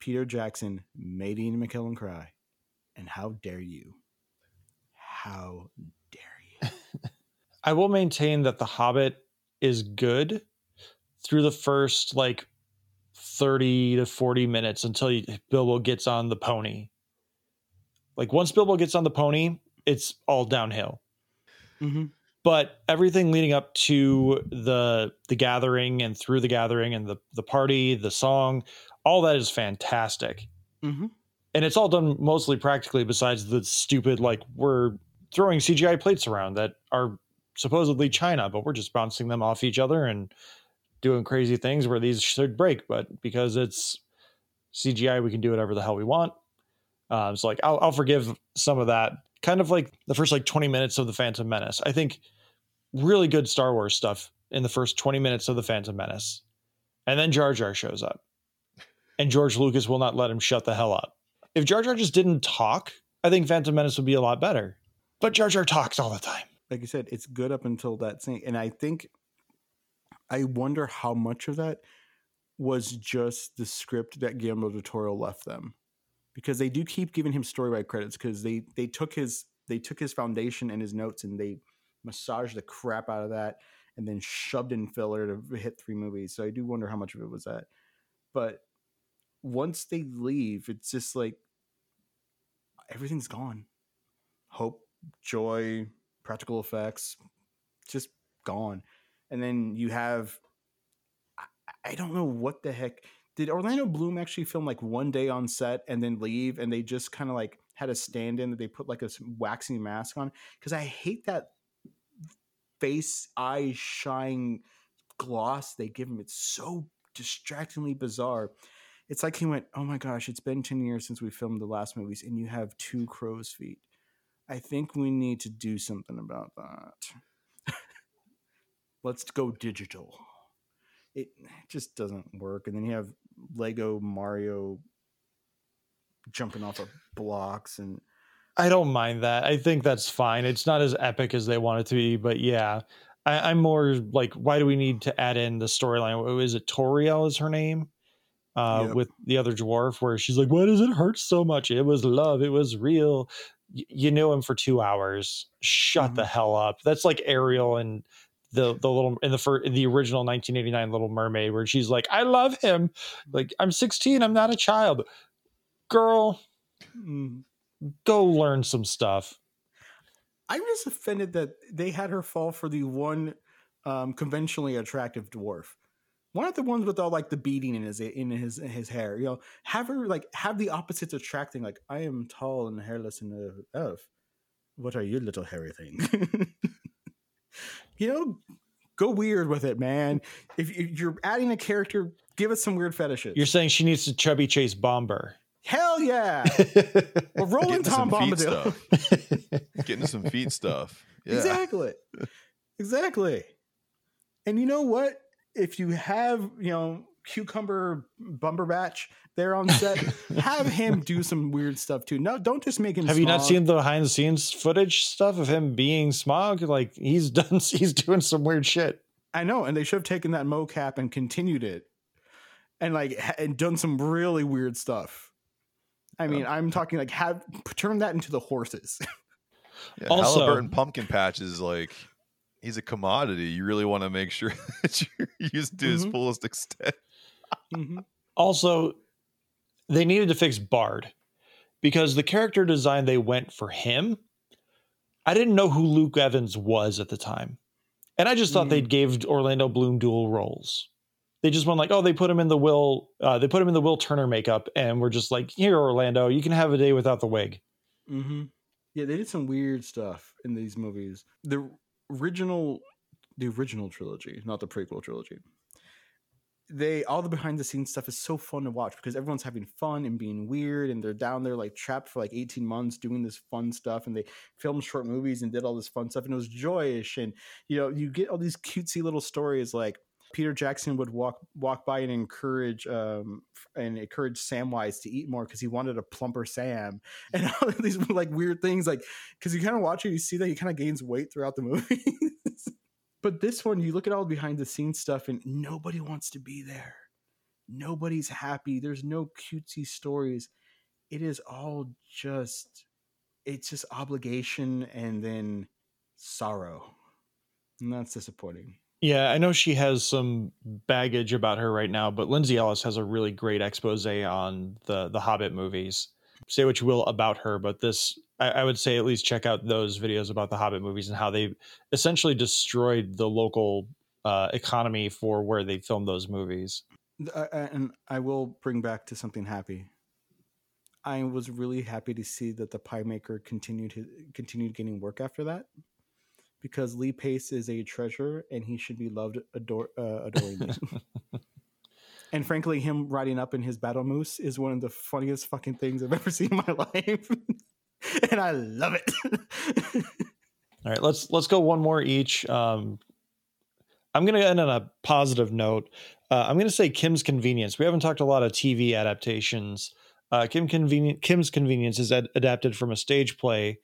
Peter Jackson made Ian McKellen cry. And how dare you? How dare you? I will maintain that The Hobbit is good through the first like 30 to 40 minutes until you, Bilbo gets on the pony. Like once Bilbo gets on the pony, it's all downhill. Mm-hmm. But everything leading up to the the gathering and through the gathering and the the party, the song, all that is fantastic. Mm-hmm. And it's all done mostly practically besides the stupid like we're throwing CGI plates around that are supposedly China, but we're just bouncing them off each other and doing crazy things where these should break. But because it's CGI, we can do whatever the hell we want. Um, so like I'll, I'll forgive some of that. Kind of like the first like 20 minutes of the Phantom Menace. I think really good Star Wars stuff in the first 20 minutes of the Phantom Menace. And then Jar Jar shows up. And George Lucas will not let him shut the hell up. If Jar Jar just didn't talk, I think Phantom Menace would be a lot better. But Jar Jar talks all the time. Like you said, it's good up until that scene. And I think I wonder how much of that was just the script that Guillermo del Toro left them. Because they do keep giving him story right credits because they they took his they took his foundation and his notes and they massaged the crap out of that and then shoved in filler to hit three movies. So I do wonder how much of it was that. But once they leave, it's just like everything's gone. Hope, joy, practical effects, just gone. And then you have I, I don't know what the heck. Did Orlando Bloom actually film like one day on set and then leave and they just kind of like had a stand in that they put like a waxing mask on? Because I hate that face eye shine gloss they give him. It's so distractingly bizarre. It's like he went, Oh my gosh, it's been 10 years since we filmed the last movies, and you have two crow's feet. I think we need to do something about that. Let's go digital. It just doesn't work. And then you have Lego Mario jumping off of blocks and I don't mind that. I think that's fine. It's not as epic as they want it to be, but yeah. I, am more like, why do we need to add in the storyline? Is it Tauriel is her name? Uh, yep. with the other dwarf, where she's like, "Why does it hurt so much? It was love. It was real." Y- you knew him for two hours. Shut mm-hmm. the hell up. That's like Ariel and the the little in the first, in the original 1989 Little Mermaid, where she's like, "I love him." Like I'm 16. I'm not a child. Girl, mm go learn some stuff. I'm just offended that they had her fall for the one um, conventionally attractive dwarf. One of the ones with all like the beading in his in his in his hair. You know, have her like have the opposites attracting. Like I am tall and hairless and a elf. What are you, little hairy thing? you know, go weird with it, man. If you're adding a character, give us some weird fetishes. You're saying she needs to chubby chase Bombur. Hell yeah. We're rolling Tom Bombadil. Getting some feet stuff. Yeah. Exactly. Exactly. And you know what? If you have, you know, cucumber Bumberbatch there on set, have him do some weird stuff too. No, don't just make him. Have Smaug. you not seen the behind the scenes footage stuff of him being Smaug? Like he's done, he's doing some weird shit. I know, and they should have taken that mocap and continued it, and like and done some really weird stuff. I mean, I'm talking like have turn that into the horses. yeah, also, Halliburton pumpkin patch is like he's a commodity. You really want to make sure that you're used to mm-hmm. his fullest extent. Mm-hmm. Also, they needed to fix Bard because the character design they went for him. I didn't know who Luke Evans was at the time, and I just thought mm. they gave Orlando Bloom dual roles they just went like, oh, they put him in the Will, uh, they put him in the Will Turner makeup, and we're just like, here, Orlando, you can have a day without the wig. Mm-hmm. Yeah, they did some weird stuff in these movies. The original, the original trilogy, not the prequel trilogy. They all the behind the scenes stuff is so fun to watch because everyone's having fun and being weird and they're down there like trapped for like 18 months doing this fun stuff and they filmed short movies and did all this fun stuff and it was joyous and you know you get all these cutesy little stories like Peter Jackson would walk walk by and encourage um and encourage Samwise to eat more because he wanted a plumper Sam and all these like weird things like because you kind of watch it you see that he kind of gains weight throughout the movie but this one you look at all behind the scenes stuff and nobody wants to be there. Nobody's happy. There's no cutesy stories. It is all just it's just obligation and then sorrow. And that's disappointing. Yeah, I know she has some baggage about her right now, but Lindsay Ellis has a really great expose on the the Hobbit movies. Say what you will about her, but this I, I would say at least check out those videos about the Hobbit movies and how they essentially destroyed the local uh, economy for where they filmed those movies. I- and I will bring back to something happy. I was really happy to see that the pie maker continued his, continued getting work after that, because Lee Pace is a treasure and he should be loved adore, uh, adoringly. and frankly, him riding up in his battle moose is one of the funniest fucking things I've ever seen in my life, and I love it. All right, let's let's go one more each. Um, I'm going to end on a positive note. Uh, I'm going to say Kim's Convenience. We haven't talked a lot of TV adaptations. Uh, Kim Convenient Kim's Convenience is ad- adapted from a stage play.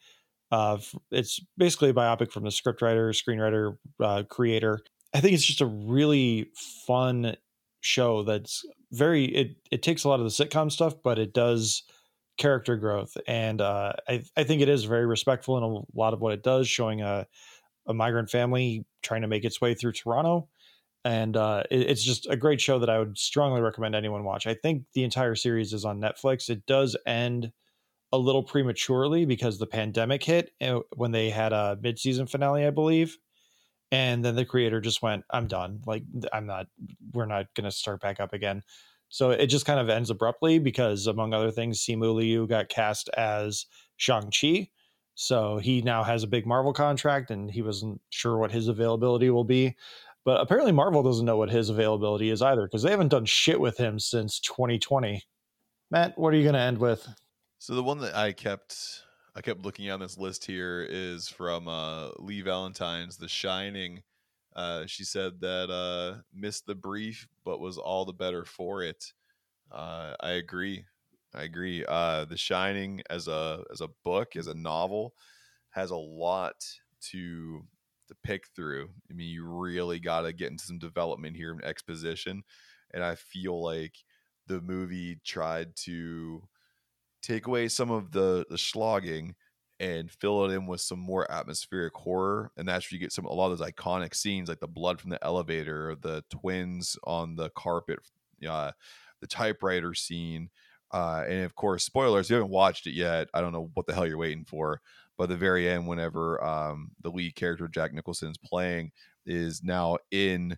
Uh, it's basically a biopic from the scriptwriter, screenwriter, uh, creator. I think it's just a really fun show. That's very it. It takes a lot of the sitcom stuff, but it does character growth, and uh, I I think it is very respectful in a lot of what it does, showing a a migrant family trying to make its way through Toronto. And uh, it- it's just a great show that I would strongly recommend anyone watch. I think the entire series is on Netflix. It does end a little prematurely because the pandemic hit uh, when they had a mid-season finale, I believe. And then the creator just went, "I'm done. Like I'm not. We're not going to start back up again." So it just kind of ends abruptly because, among other things, Simu Liu got cast as Shang Chi, so he now has a big Marvel contract, and he wasn't sure what his availability will be. But apparently, Marvel doesn't know what his availability is either because they haven't done shit with him since 2020. Matt, what are you going to end with? So the one that I kept I kept looking on this list here is from uh, Lee Valentine's The Shining. Uh, she said that uh, missed the brief, but was all the better for it. Uh, I agree. I agree. Uh, the Shining as a as a book, as a novel, has a lot to to pick through. I mean, you really got to get into some development here and exposition, and I feel like the movie tried to take away some of the the slogging and fill it in with some more atmospheric horror and that's where you get some a lot of those iconic scenes like the blood from the elevator the twins on the carpet uh, the typewriter scene uh, and of course spoilers if you haven't watched it yet i don't know what the hell you're waiting for but the very end whenever um, the lead character jack nicholson's playing is now in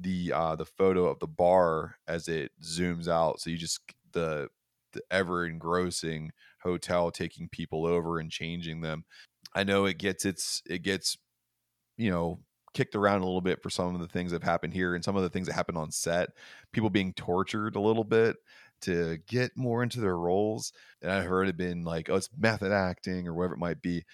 the uh the photo of the bar as it zooms out so you just the the ever engrossing hotel taking people over and changing them i know it gets its it gets you know kicked around a little bit for some of the things that have happened here and some of the things that happened on set people being tortured a little bit to get more into their roles and i heard it been like oh it's method acting or whatever it might be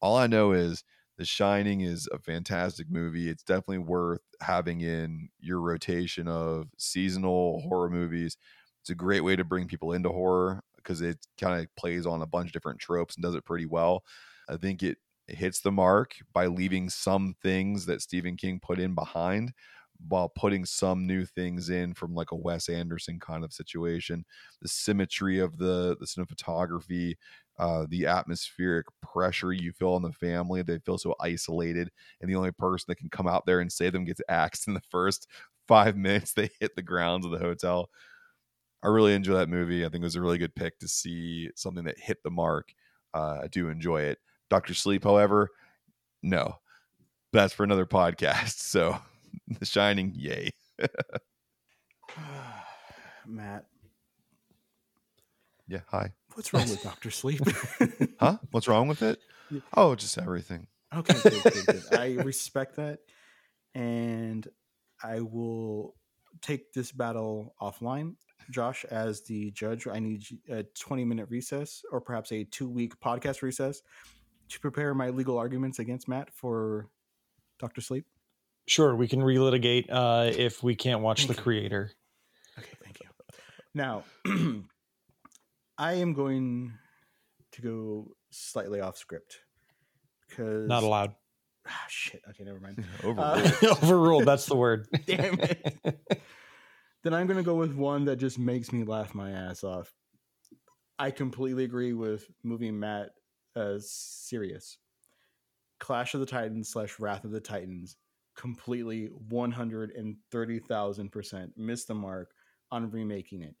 all i know is the Shining is a fantastic movie. It's definitely worth having in your rotation of seasonal horror movies. It's a great way to bring people into horror because it kind of plays on a bunch of different tropes and does it pretty well. I think it hits the mark by leaving some things that Stephen King put in behind while putting some new things in from like a Wes Anderson kind of situation. The symmetry of the the cinematography, uh, the atmospheric pressure you feel on the family. They feel so isolated, and the only person that can come out there and save them gets axed in the first five minutes they hit the grounds of the hotel. I really enjoy that movie. I think it was a really good pick to see something that hit the mark. Uh, I do enjoy it. Doctor Sleep, however, no, that's for another podcast. So, The Shining, yay. Matt, Yeah, hi. what's wrong with Doctor Sleep? Huh? What's wrong with it? Oh, just everything. Okay, good, good, good. I respect that, and I will take this battle offline. Josh, as the judge, I need a 20 minute recess or perhaps a two week podcast recess to prepare my legal arguments against Matt for Dr. Sleep. Sure, we can relitigate uh, if we can't watch the Thank you. creator. Okay, thank you. Now, I am going to go slightly off script because Not allowed. Ah, shit. Okay, never mind. Overruled. Uh, Overruled. That's the word. Damn it. Then I'm going to go with one that just makes me laugh my ass off. I completely agree with moving Matt uh, serious. Clash of the Titans slash Wrath of the Titans completely 130,000% missed the mark on remaking it.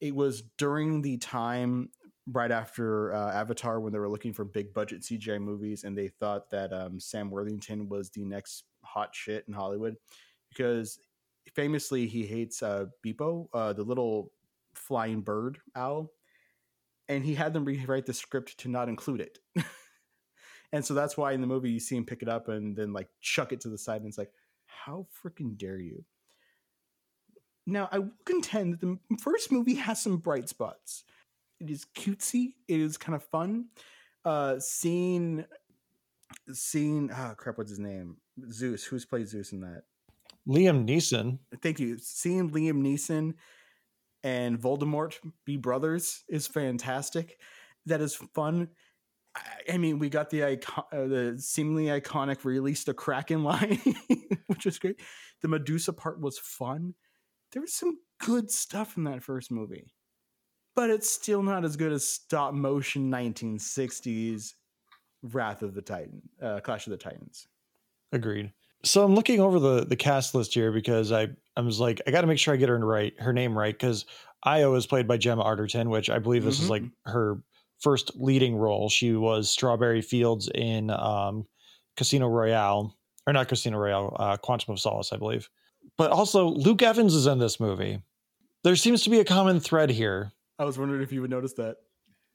It was during the time right after uh, Avatar when they were looking for big budget CGI movies and they thought that um, Sam Worthington was the next hot shit in Hollywood because famously he hates uh, Beepo, uh, the little flying bird owl, and he had them rewrite the script to not include it. and so that's why in the movie you see him pick it up and then like chuck it to the side, and it's like, how freaking dare you? Now I will contend that the first movie has some bright spots. It is cutesy. It is kind of fun. Uh, seeing, seeing, ah, crap, what's his name? Zeus. Who's played Zeus in that? Liam Neeson. thank you. Seeing Liam Neeson and Voldemort be brothers is fantastic. That is fun. I, I mean, we got the icon, uh, the seemingly iconic release the Kraken line, which was great. The Medusa part was fun. There was some good stuff in that first movie, but it's still not as good as stop motion 1960s Wrath of the Titan, uh, Clash of the Titans. Agreed. So I'm looking over the the cast list here because I I was like I got to make sure I get her right her name right because Io is played by Gemma Arterton, which I believe this is Mhm. like her first leading role. She was Strawberry Fields in um, Casino Royale or not Casino Royale, uh, Quantum of Solace, I believe. But also Luke Evans is in this movie. There seems to be a common thread here, I was wondering if you would notice that.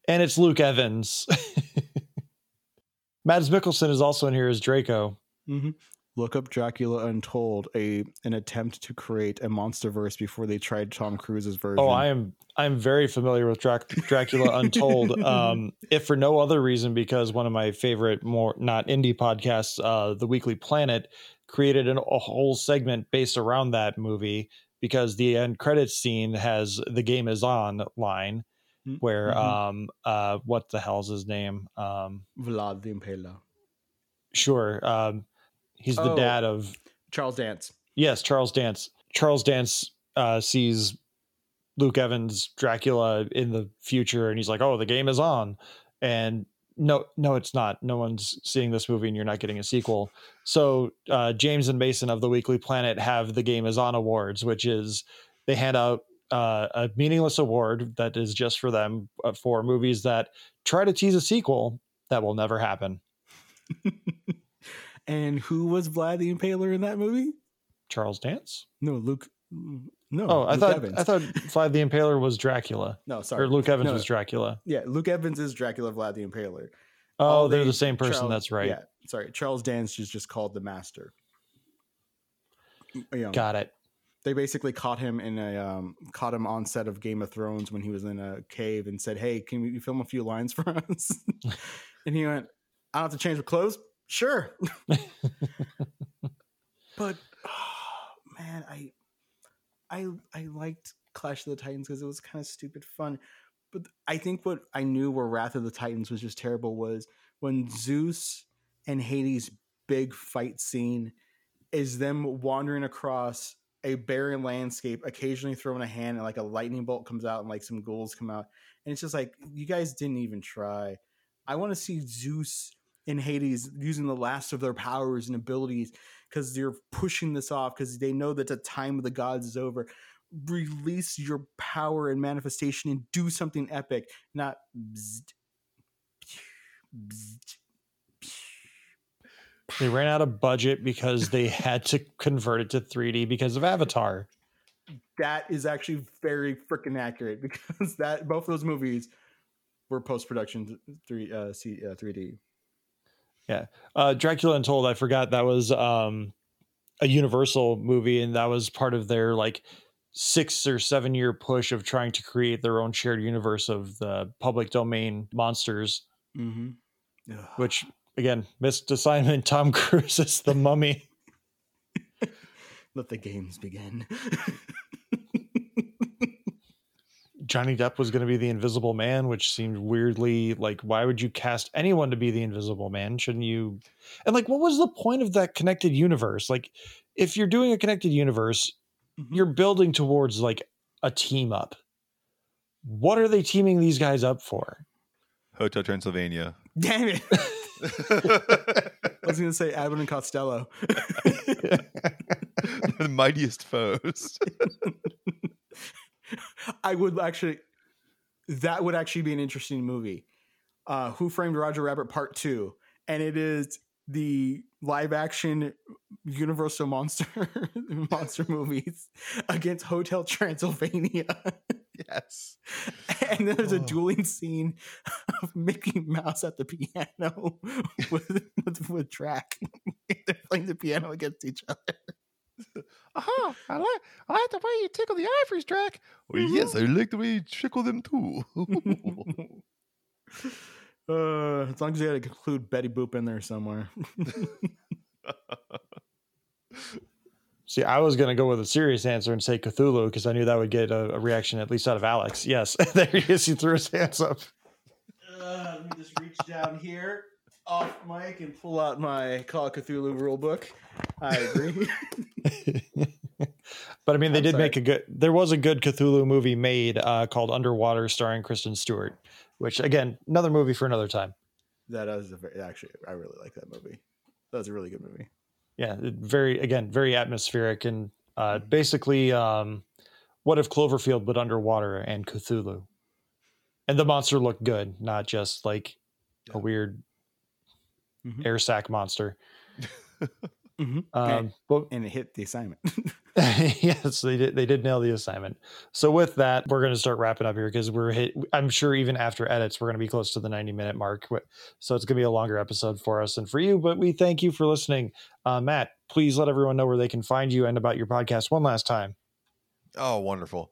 and it's Luke Evans. Mads Mikkelsen is also in here as Draco. Mm-hmm. Look up Dracula Untold, a an attempt to create a monster verse before they tried Tom Cruise's version. Oh, I am I'm very familiar with Drac- Dracula Untold. um, if for no other reason, because one of my favorite, more not indie podcasts, uh, The Weekly Planet, created an, a whole segment based around that movie because the end credits scene has "The game is on" line, Mm, where mhm. um uh what the hell's his name um Vlad the Impaler. sure um he's the Oh. dad of Charles Dance. Yes, Charles Dance. Charles Dance uh, sees Luke Evans Dracula in the future, and he's like, "Oh, the game is on." And no, no, it's not. No one's seeing this movie, and you're not getting a sequel. So uh, James and Mason of the Weekly Planet have the game is on awards, which is they hand out uh, a meaningless award that is just for them uh, for movies that try to tease a sequel that will never happen. and who was Vlad the Impaler in that movie? Charles Dance. No, Luke. No. Oh, I Luke thought Evans. I thought Vlad the Impaler was Dracula. No, sorry. or Luke Evans No. was Dracula. Yeah, Luke Evans is Dracula. Vlad the Impaler. Oh, they're they- the same person. Charles- that's right. Yeah, sorry. Charles Dance is just called the Master. You know, Got it. they basically caught him in a um, caught him on set of Game of Thrones when he was in a cave and said, "Hey, can we film a few lines for us?" and he went, "I don't have to change my clothes." Sure, but oh, man, I I I liked Clash of the Titans because it was kind of stupid fun. But I think what I knew where Wrath of the Titans was just terrible was when Zeus and Hades' big fight scene is them wandering across a barren landscape, occasionally throwing a hand and like a lightning bolt comes out and like some ghouls come out. And it's just like, you guys didn't even try. I want to see Zeus and Hades using the last of their powers and abilities because they're pushing this off because they know that the time of the gods is over. Release your power and manifestation and do something epic, not bzzzt, bzzzt, They ran out of budget because they had to convert it to 3D because of Avatar. that is actually very freaking accurate because that both those movies were post production three uh, C, uh 3D. Uh, Dracula Untold, I forgot that was um, a Universal movie, and that was part of their like six or seven year push of trying to create their own shared universe of the public domain monsters. Mm-hmm. Which again, missed assignment. Tom Cruise is the mummy. let the games begin. Johnny Depp was going to be the Invisible Man, which seemed weirdly like, why would you cast anyone to be the Invisible Man? Shouldn't you? And like, what was the point of that connected universe? Like, if you're doing a connected universe, Mhm. you're building towards like a team up. What are they teaming these guys up for? Hotel Transylvania. Damn it! I was gonna say Abbott and Costello. the mightiest foes. I would actually. That would actually be an interesting movie. Uh, Who Framed Roger Rabbit Part Two, and it is the live action Universal monster monster movies against Hotel Transylvania. yes. And then there's a Oh. dueling scene of Mickey Mouse at the piano with with, with Drac. They're playing the piano against each other. Uh-huh. I like I like the way you tickle the ivory Drac. Well, yes, I like the way you tickle them too. uh, as long as you had to include Betty Boop in there somewhere. See, I was going to go with a serious answer and say Cthulhu because I knew that would get a, a reaction at least out of Alex. Yes, there he is. He threw his hands up. Uh, let me just reach down here off mic and pull out my Call of Cthulhu rule book. I agree. but I mean, they I'm did sorry. make a good. There was a good Cthulhu movie made uh, called Underwater, starring Kristen Stewart. Which again, another movie for another time. that is a very, actually, I really like that movie. That was a really good movie. Yeah, very again, very atmospheric and uh, basically, um, what if Cloverfield but underwater and Cthulhu, and the monster looked good, not just like Yeah. a weird Mhm. air sac monster. Mhm. Um, but And it hit the assignment. yes, they did. They did nail the assignment. So with that, we're going to start wrapping up here because we're hit. I'm sure even after edits, we're going to be close to the 90 minute mark. So it's going to be a longer episode for us and for you. But we thank you for listening, uh, Matt. Please let everyone know where they can find you and about your podcast one last time. Oh, wonderful.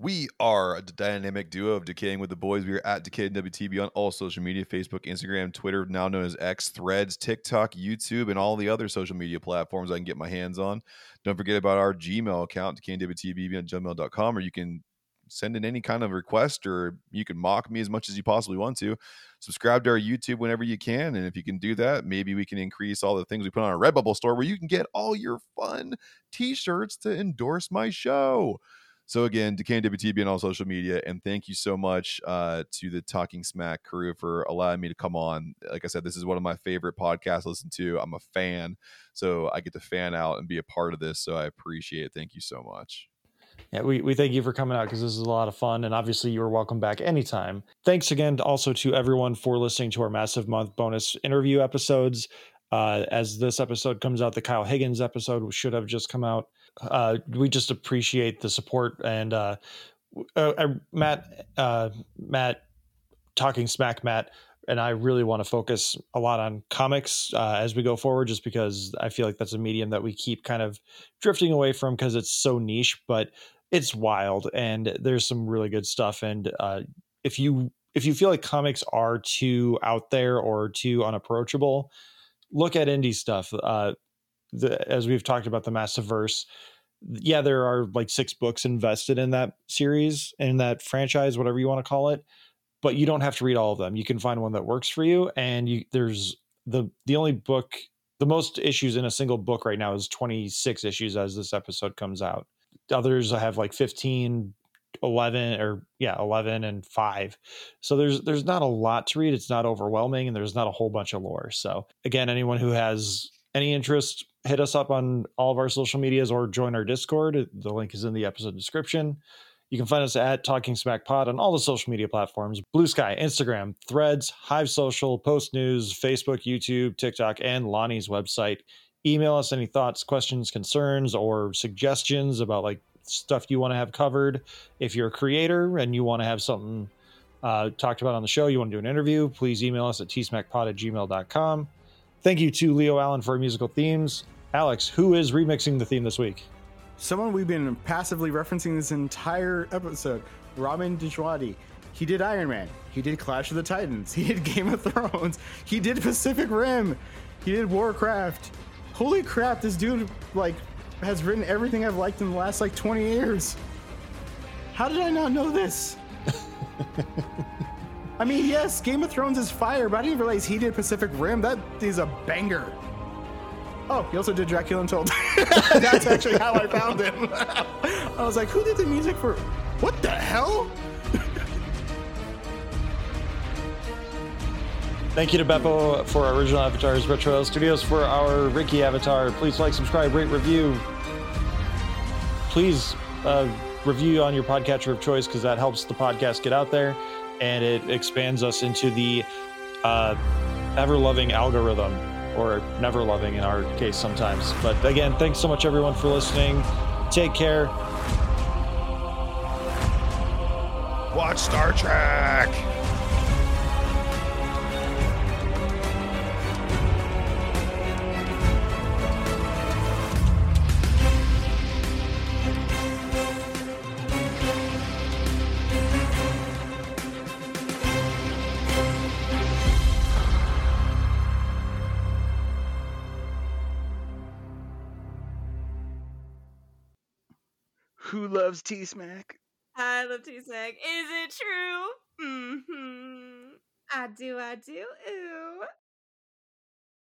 We are a dynamic duo of Decayin' with the Boys. We are at Decayed WTB on all social media Facebook, Instagram, Twitter, now known as X, Threads, TikTok, YouTube, and all the other social media platforms I can get my hands on. Don't forget about our Gmail account, decayingwtb at gmail.com, or you can send in any kind of request or you can mock me as much as you possibly want to. Subscribe to our YouTube whenever you can. And if you can do that, maybe we can increase all the things we put on our Redbubble store where you can get all your fun t shirts to endorse my show. So again, Decaying WTB on all social media, and thank you so much uh, to the Talking Smack crew for allowing me to come on. Like I said, this is one of my favorite podcasts to listen to. I'm a fan, so I get to fan out and be a part of this. So I appreciate it. Thank you so much. Yeah, we, we thank you for coming out because this is a lot of fun. And obviously, you're welcome back anytime. Thanks again also to everyone for listening to our Massive Month bonus interview episodes. Uh, as this episode comes out, the Kyle Higgins episode should have just come out. Uh, we just appreciate the support and uh, uh, Matt, uh, Matt, talking smack, Matt, and I really want to focus a lot on comics uh, as we go forward, just because I feel like that's a medium that we keep kind of drifting away from because it's so niche, but it's wild and there's some really good stuff. And uh, if you if you feel like comics are too out there or too unapproachable, look at indie stuff. Uh, the, as we've talked about the Massiverse, yeah, there are like six books invested in that series in that franchise, whatever you want to call it. But you don't have to read all of them. You can find one that works for you. And you there's the the only book, the most issues in a single book right now is 26 issues as this episode comes out. Others have like 15, 11 or yeah, 11 and 5. So there's there's not a lot to read. It's not overwhelming and there's not a whole bunch of lore. So again, anyone who has any interest, hit us up on all of our social medias or join our Discord. The link is in the episode description. You can find us at Talking Smack Pod on all the social media platforms Blue Sky, Instagram, Threads, Hive Social, Post News, Facebook, YouTube, TikTok, and Lonnie's website. Email us any thoughts, questions, concerns, or suggestions about like stuff you want to have covered. If you're a creator and you want to have something uh, talked about on the show, you want to do an interview, please email us at tsmackpod at gmail.com. Thank you to Leo Allen for musical themes. Alex, who is remixing the theme this week? Someone we've been passively referencing this entire episode, Ramin Djawadi. He did Iron Man. He did Clash of the Titans. He did Game of Thrones. He did Pacific Rim. He did Warcraft. Holy crap, this dude like has written everything I've liked in the last like 20 years. How did I not know this? I mean, yes, Game of Thrones is fire, but I didn't realize he did Pacific Rim. That is a banger. Oh, he also did Dracula Untold. That's actually how I found him. I was like, who did the music for? What the hell? Thank you to Beppo for our original avatars, Retro Studios for our Ricky avatar. Please like, subscribe, rate, review. Please uh, review on your podcatcher of choice because that helps the podcast get out there and it expands us into the uh, ever loving algorithm or never loving in our case sometimes. But again, thanks so much everyone for listening. Take care. Watch Star Trek. Loves T Smack? I love T-Snack. Is it true? Mm-hmm. I do, I do. Ooh.